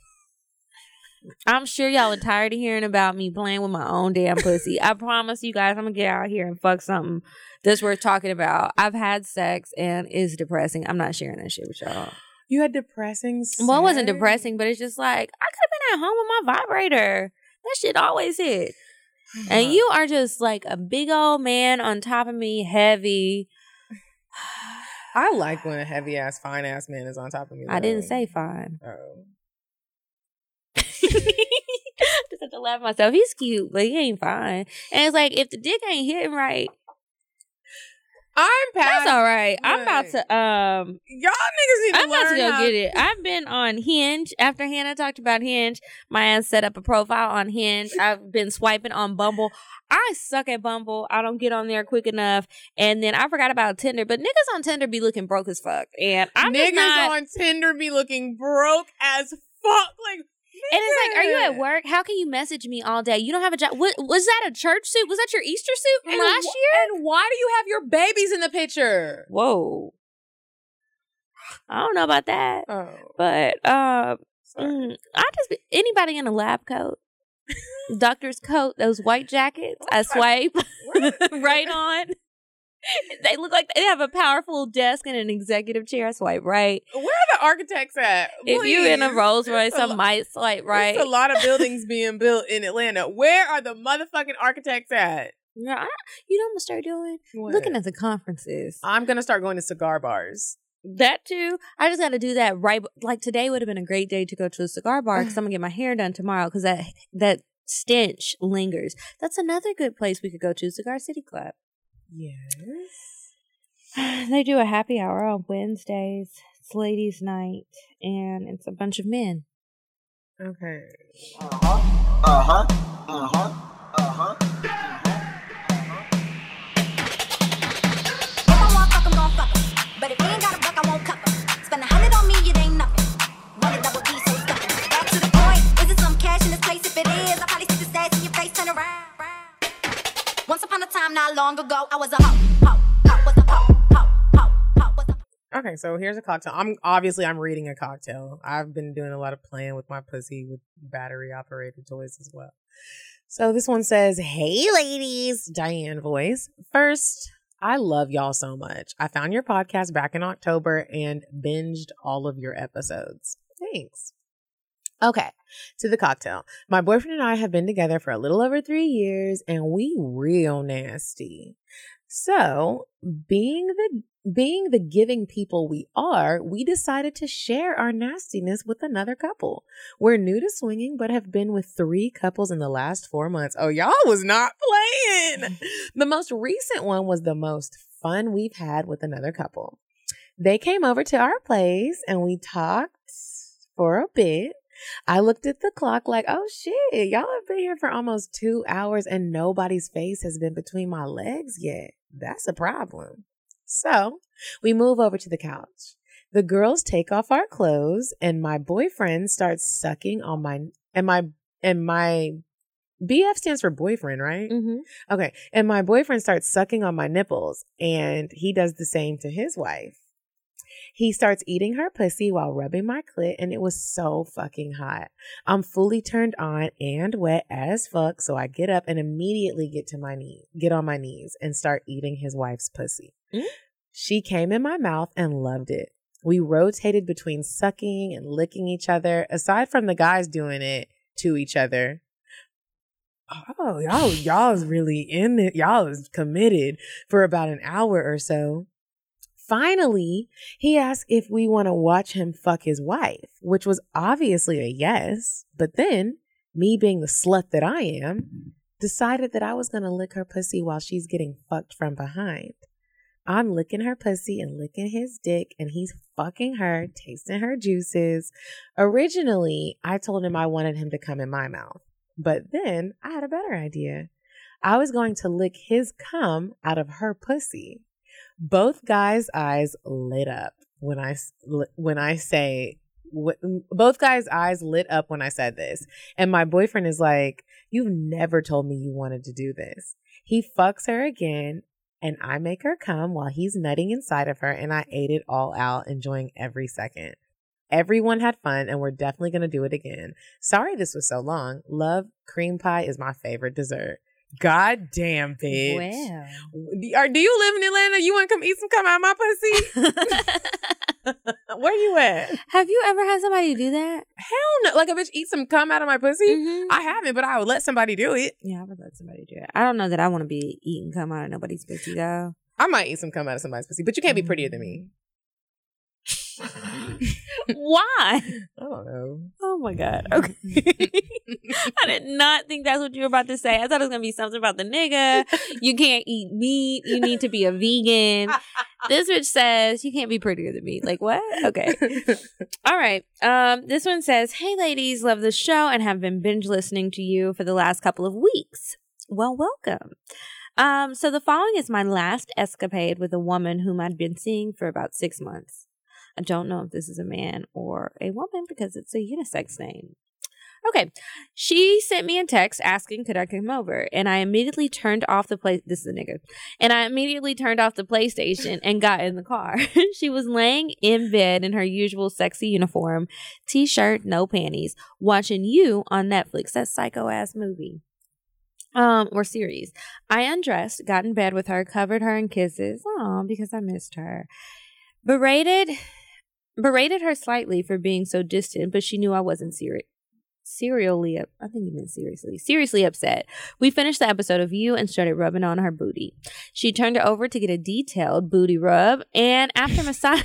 I'm sure y'all are tired of hearing about me playing with my own damn pussy. I promise you guys, I'm gonna get out here and fuck something that's worth talking about. I've had sex and it's depressing. I'm not sharing that shit with y'all. You had depressing. Well, it wasn't depressing, but it's just like I could have been at home with my vibrator. That shit always hit. And you are just like a big old man on top of me, heavy. I like when a heavy ass, fine ass man is on top of me. I didn't say fine. Oh. *laughs* just have to laugh myself. He's cute, but he ain't fine. And it's like if the dick ain't hitting right, I'm past. that's all right. I'm about to um Y'all niggas need to I'm about to go how- get it. I've been on Hinge. After Hannah talked about Hinge, my ass set up a profile on Hinge. *laughs* I've been swiping on Bumble. I suck at Bumble. I don't get on there quick enough. And then I forgot about Tinder. But niggas on Tinder be looking broke as fuck. And I'm niggas not. on Tinder be looking broke as fuck. Like, and it's like, are you at work? How can you message me all day? You don't have a job. What, was that a church suit? Was that your Easter suit from And last wh- year? And why do you have your babies in the picture? Whoa. I don't know about that. Oh, But um. Mm, I just be- anybody in a lab coat, doctor's coat, those white jackets. I swipe *laughs* right on. *laughs* They look like they have a powerful desk and an executive chair. I swipe right. Where are the architects at? If you're in a Rolls Royce, I might swipe right. It's a lot of *laughs* buildings being built in Atlanta. Where are the motherfucking architects at? Yeah, I- you know what I'm gonna start doing? Looking at the conferences. I'm gonna start going to cigar bars. That too. I just got to do that right. Like today would have been a great day to go to a cigar bar because *sighs* I'm gonna get my hair done tomorrow because that that stench lingers. That's another good place we could go to, Cigar City Club. Yes. *sighs* They do a happy hour on Wednesdays. It's ladies' night, and it's a bunch of men. Okay. Uh-huh. Uh-huh. Uh-huh. If time, not long ago, I was a hoe, Okay, so here's a cocktale. I'm obviously I'm reading a cocktale. I've been doing a lot of playing with my pussy with battery operated toys as well. So this one says, "Hey ladies, Diane voice. First, I love y'all so much. I found your podcast back in October and binged all of your episodes. Thanks." Okay, to the cocktale. My boyfriend and I have been together for a little over 3 years and we real nasty. So, being the being the giving people we are, we decided to share our nastiness with another couple. We're new to swinging, but have been with three couples in the last four months. Oh, y'all was not playing. *laughs* The most recent one was the most fun we've had with another couple. They came over to our place and we talked for a bit. I looked at the clock like, oh shit, y'all have been here for almost two hours and nobody's face has been between my legs yet. That's a problem. So we move over to the couch. The girls take off our clothes and my boyfriend starts sucking on my, and my, and my, BF stands for boyfriend, right? Mm-hmm. Okay. And my boyfriend starts sucking on my nipples and he does the same to his wife. He starts eating her pussy while rubbing my clit and it was so fucking hot. I'm fully turned on and wet as fuck, so I get up and immediately get to my knee, get on my knees and start eating his wife's pussy. Mm. She came in my mouth and loved it. We rotated between sucking and licking each other, aside from the guys doing it to each other. Oh, y'all, y'all is really in it. Y'all is committed for about an hour or so. Finally, he asked if we want to watch him fuck his wife, which was obviously a yes. But then me being the slut that I am, decided that I was going to lick her pussy while she's getting fucked from behind. I'm licking her pussy and licking his dick, and he's fucking her, tasting her juices. Originally, I told him I wanted him to come in my mouth, but then I had a better idea. I was going to lick his cum out of her pussy. Both guys' eyes lit up when I when I say both guys' eyes lit up when I said this. And my boyfriend is like, You've never told me you wanted to do this. He fucks her again, and I make her come while he's nutting inside of her, and I ate it all out, enjoying every second. Everyone had fun, and we're definitely going to do it again. Sorry this was so long. Love cream pie is my favorite dessert. God damn, bitch. Well. Do you live in Atlanta? You want to come eat some come out of my pussy? *laughs* *laughs* Where you at? Have you ever had somebody do that? Hell no. Like a bitch eat some cum out of my pussy? Mm-hmm. I haven't, but I would let somebody do it. Yeah, I would let somebody do it. I don't know that I want to be eating cum out of nobody's pussy though. I might eat some cum out of somebody's pussy, but you can't be prettier than me. *laughs* Why? I don't know. Oh my god. *laughs* Okay. *laughs* I did not think that's what you were about to say. I thought it was gonna be something about the nigga. You can't eat meat. You need to be a vegan. this bitch says you can't be prettier than me. Like what? Okay. All right. Um, this one says, Hey ladies, love the show and have been binge listening to you for the last couple of weeks. Well, welcome. Um, so the following is my last escapade with a woman whom I'd been seeing for about six months. I don't know if this is a man or a woman because it's a unisex name. Okay. She sent me a text asking could I come over, and I immediately turned off the play. This is a nigga, and I immediately turned off the PlayStation and got in the car. *laughs* she was laying in bed in her usual sexy uniform, t-shirt, no panties, watching you on Netflix. That psycho ass movie. Um, or series. I undressed, got in bed with her, covered her in kisses. Oh, because I missed her. Berated berated her slightly for being so distant, but she knew I wasn't serious. Serially, I think you meant seriously, seriously upset. We finished the episode of You and started rubbing on her booty. She turned it over to get a detailed booty rub, and after *laughs* massage.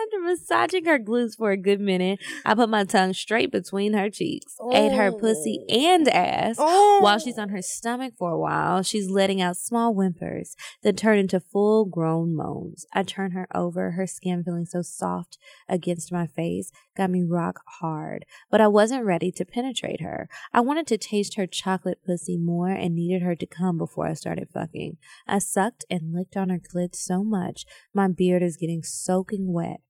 After massaging her glutes for a good minute, I put my tongue straight between her cheeks, oh. ate her pussy oh. and ass. Oh. While she's on her stomach for a while, she's letting out small whimpers that turn into full grown moans. I turn her over, her skin feeling so soft against my face, got me rock hard. But I wasn't ready to penetrate her. I wanted to taste her chocolate pussy more and needed her to come before I started fucking. I sucked and licked on her clit so much, my beard is getting soaking wet,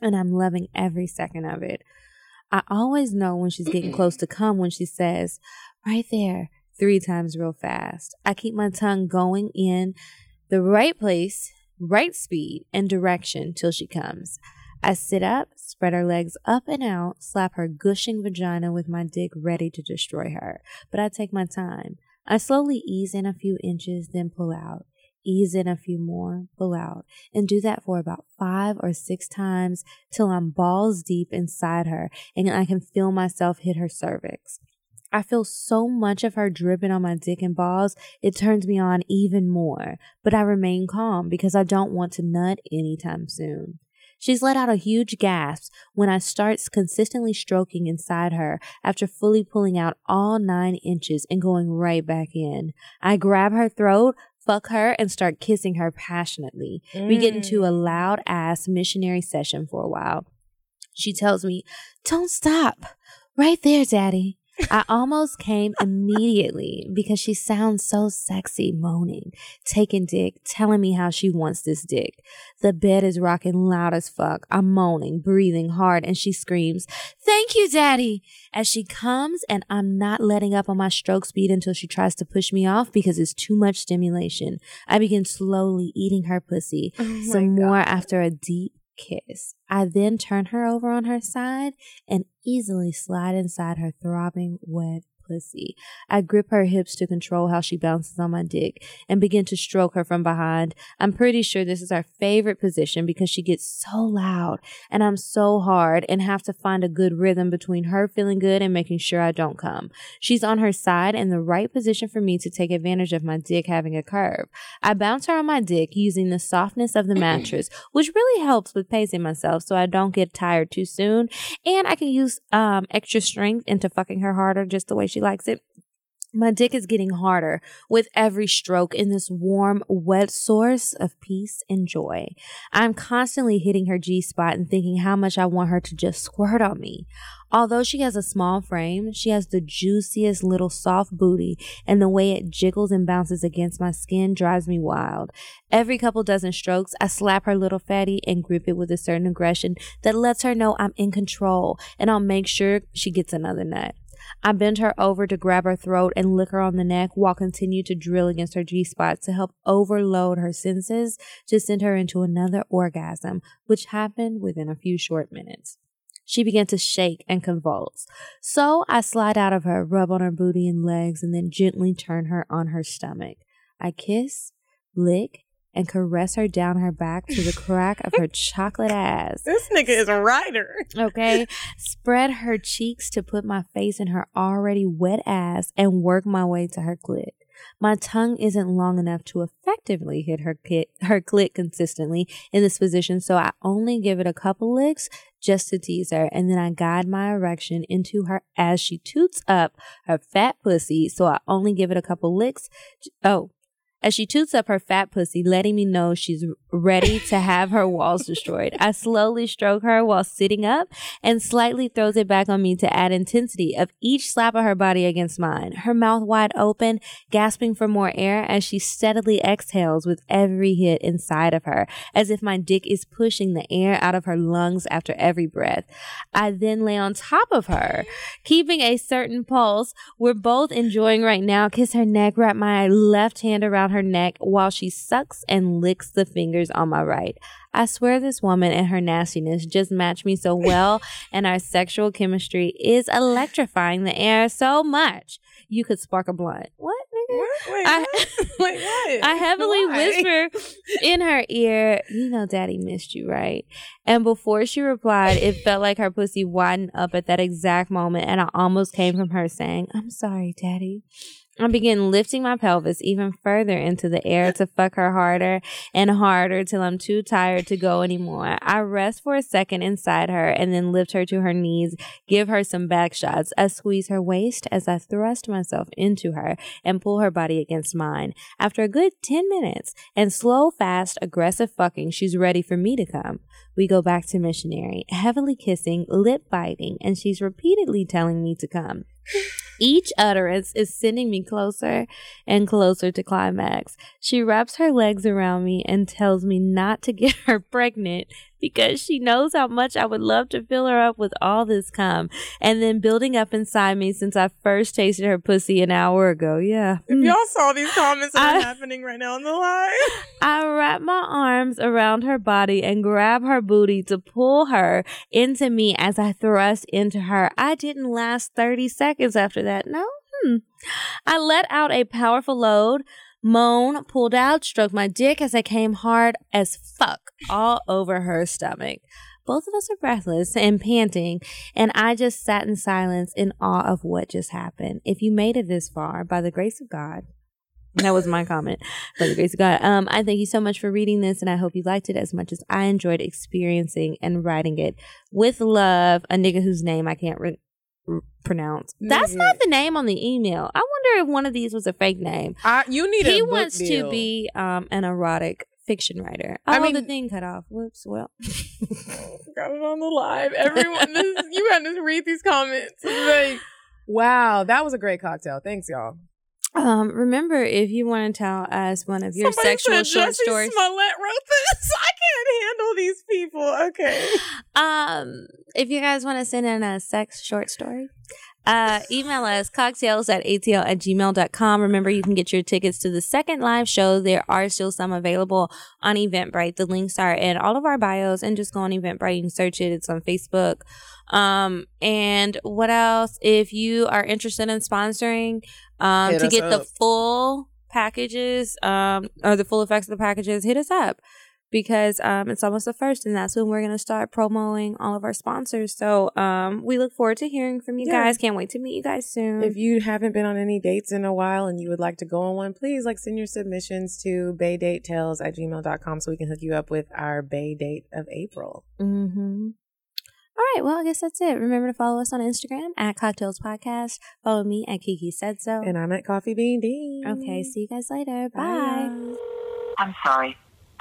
and I'm loving every second of it. I always know when she's getting close to come when she says, right there, three times real fast. I keep my tongue going in the right place, right speed, and direction till she comes. I sit up, spread her legs up and out, slap her gushing vagina with my dick ready to destroy her. But I take my time. I slowly ease in a few inches, then pull out ease in a few more, pull out, and do that for about five or six times till I'm balls deep inside her and I can feel myself hit her cervix. I feel so much of her dripping on my dick and balls, it turns me on even more, but I remain calm because I don't want to nut anytime soon. She's let out a huge gasp when I start consistently stroking inside her after fully pulling out all nine inches and going right back in. I grab her throat, fuck her and start kissing her passionately. Mm. We get into a mm. loud ass missionary session for a while. She tells me, Don't stop. Right there, daddy. I almost came immediately because she sounds so sexy, moaning, taking dick, telling me how she wants this dick. The bed is rocking loud as fuck. I'm moaning, breathing hard, and she screams, Thank you, Daddy! As she comes, and I'm not letting up on my stroke speed until she tries to push me off because it's too much stimulation. I begin slowly eating her pussy, oh some more after a deep kiss. I then turn her over on her side and easily slide inside her throbbing, wet pussy. I grip her hips to control how she bounces on my dick and begin to stroke her from behind. I'm pretty sure this is our favorite position because she gets so loud and I'm so hard and have to find a good rhythm between her feeling good and making sure I don't come. She's on her side in the right position for me to take advantage of my dick having a curve. I bounce her on my dick using the softness of the *clears throat* mattress, which really helps with pacing myself so I don't get tired too soon. And I can use um, extra strength into fucking her harder just the way she likes it. My dick is getting harder with every stroke in this warm, wet source of peace and joy. I'm constantly hitting her G spot and thinking how much I want her to just squirt on me. Although she has a small frame, she has the juiciest little soft booty, and the way it jiggles and bounces against my skin drives me wild. Every couple dozen strokes, I slap her little fatty and grip it with a certain aggression that lets her know I'm in control, and I'll make sure she gets another nut. I bend her over to grab her throat and lick her on the neck while continue to drill against her G spot to help overload her senses to send her into another orgasm, which happened within a few short minutes. She began to shake and convulse. So I slide out of her, rub on her booty and legs, and then gently turn her on her stomach. I kiss, lick, and caress her down her back to the crack of her *laughs* chocolate ass. This nigga is a writer. Okay. Spread her cheeks to put my face in her already wet ass and work my way to her clit. My tongue isn't long enough to effectively hit her kit, her clit consistently in this position, so I only give it a couple licks just to tease her, and then I guide my erection into her as she toots up her fat pussy, so I only give it a couple licks. Oh, as she toots up her fat pussy, letting me know she's ready to have her walls destroyed. I slowly stroke her while sitting up and slightly throws it back on me to add intensity of each slap of her body against mine. Her mouth wide open, gasping for more air as she steadily exhales with every hit inside of her, as if my dick is pushing the air out of her lungs after every breath. I then lay on top of her, keeping a certain pulse. We're both enjoying right now. Kiss her neck, wrap my left hand around her neck while she sucks and licks the fingers on my right. I swear this woman and her nastiness just match me so well, *laughs* and our sexual chemistry is electrifying the air so much. You could spark a blunt. What, nigga? Wait, I, *laughs* Wait, what? I heavily Why? whisper in her ear, You know, daddy missed you, right? And before she replied, it felt like her pussy widened up at that exact moment, and I almost came from her saying, I'm sorry, daddy. I begin lifting my pelvis even further into the air to fuck her harder and harder till I'm too tired to go anymore. I rest for a second inside her and then lift her to her knees, give her some back shots. I squeeze her waist as I thrust myself into her and pull her body against mine. After a good 10 minutes and slow, fast, aggressive fucking, she's ready for me to come. We go back to missionary, heavily kissing, lip biting, and she's repeatedly telling me to come. Each utterance is sending me closer and closer to climax. She wraps her legs around me and tells me not to get her *laughs* pregnant because she knows how much I would love to fill her up with all this cum. And then building up inside me since I first tasted her pussy an hour ago. Yeah. If mm. y'all saw these comments that I- are *laughs* happening right now on the live. I wrap my arms around her body and grab her booty to pull her into me as I thrust into her. I didn't last 30 seconds after that. No. Hmm. I let out a powerful load, moan, pulled out, stroked my dick as I came hard as fuck all over her stomach. Both of us are breathless and panting, and I just sat in silence in awe of what just happened. If you made it this far, by the grace of God, that was my comment. By the grace of God. Um, I thank you so much for reading this, and I hope you liked it as much as I enjoyed experiencing and writing it. With love, a nigga whose name I can't re- pronounce. That's not the name on the email. I wonder if one of these was a fake name. I, you need he wants deal. to be um an erotic fiction writer. Oh, I the thing cut off. Whoops. Well, *laughs* Got it on the live. Everyone, this, you had to read these comments. Like, *gasps* wow, that was a great cocktale. Thanks, y'all. Um, remember if you want to tell us one of your Somebody sexual said short Jussie stories. Smollett wrote this. *laughs* I can't handle these people. Okay. Um, if you guys want to send in a sex short story, Uh, email us cocktales at atl at gmail.com. Remember, you can get your tickets to the second live show. There are still some available on Eventbrite. The links are in all of our bios and just go on Eventbrite and search it. It's on Facebook. Um, and what else? If you are interested in sponsoring, um, to get the full packages, um, or the full effects of the packages, hit us up because um, it's almost the first, and that's when we're gonna start promoting all of our sponsors. So um, we look forward to hearing from you Yeah. guys. Can't wait to meet you guys soon. If you haven't been on any dates in a while and you would like to go on one, please like send your submissions to baydatetales at gmail.com so we can hook you up with our Bay date of April. Mm-hmm. All right. Well, I guess that's it. Remember to follow us on Instagram at Cocktales Podcast. Follow me at Kiki Said So. And I'm at Coffee Bean Dean. okay. See you guys later. Bye. I'm sorry,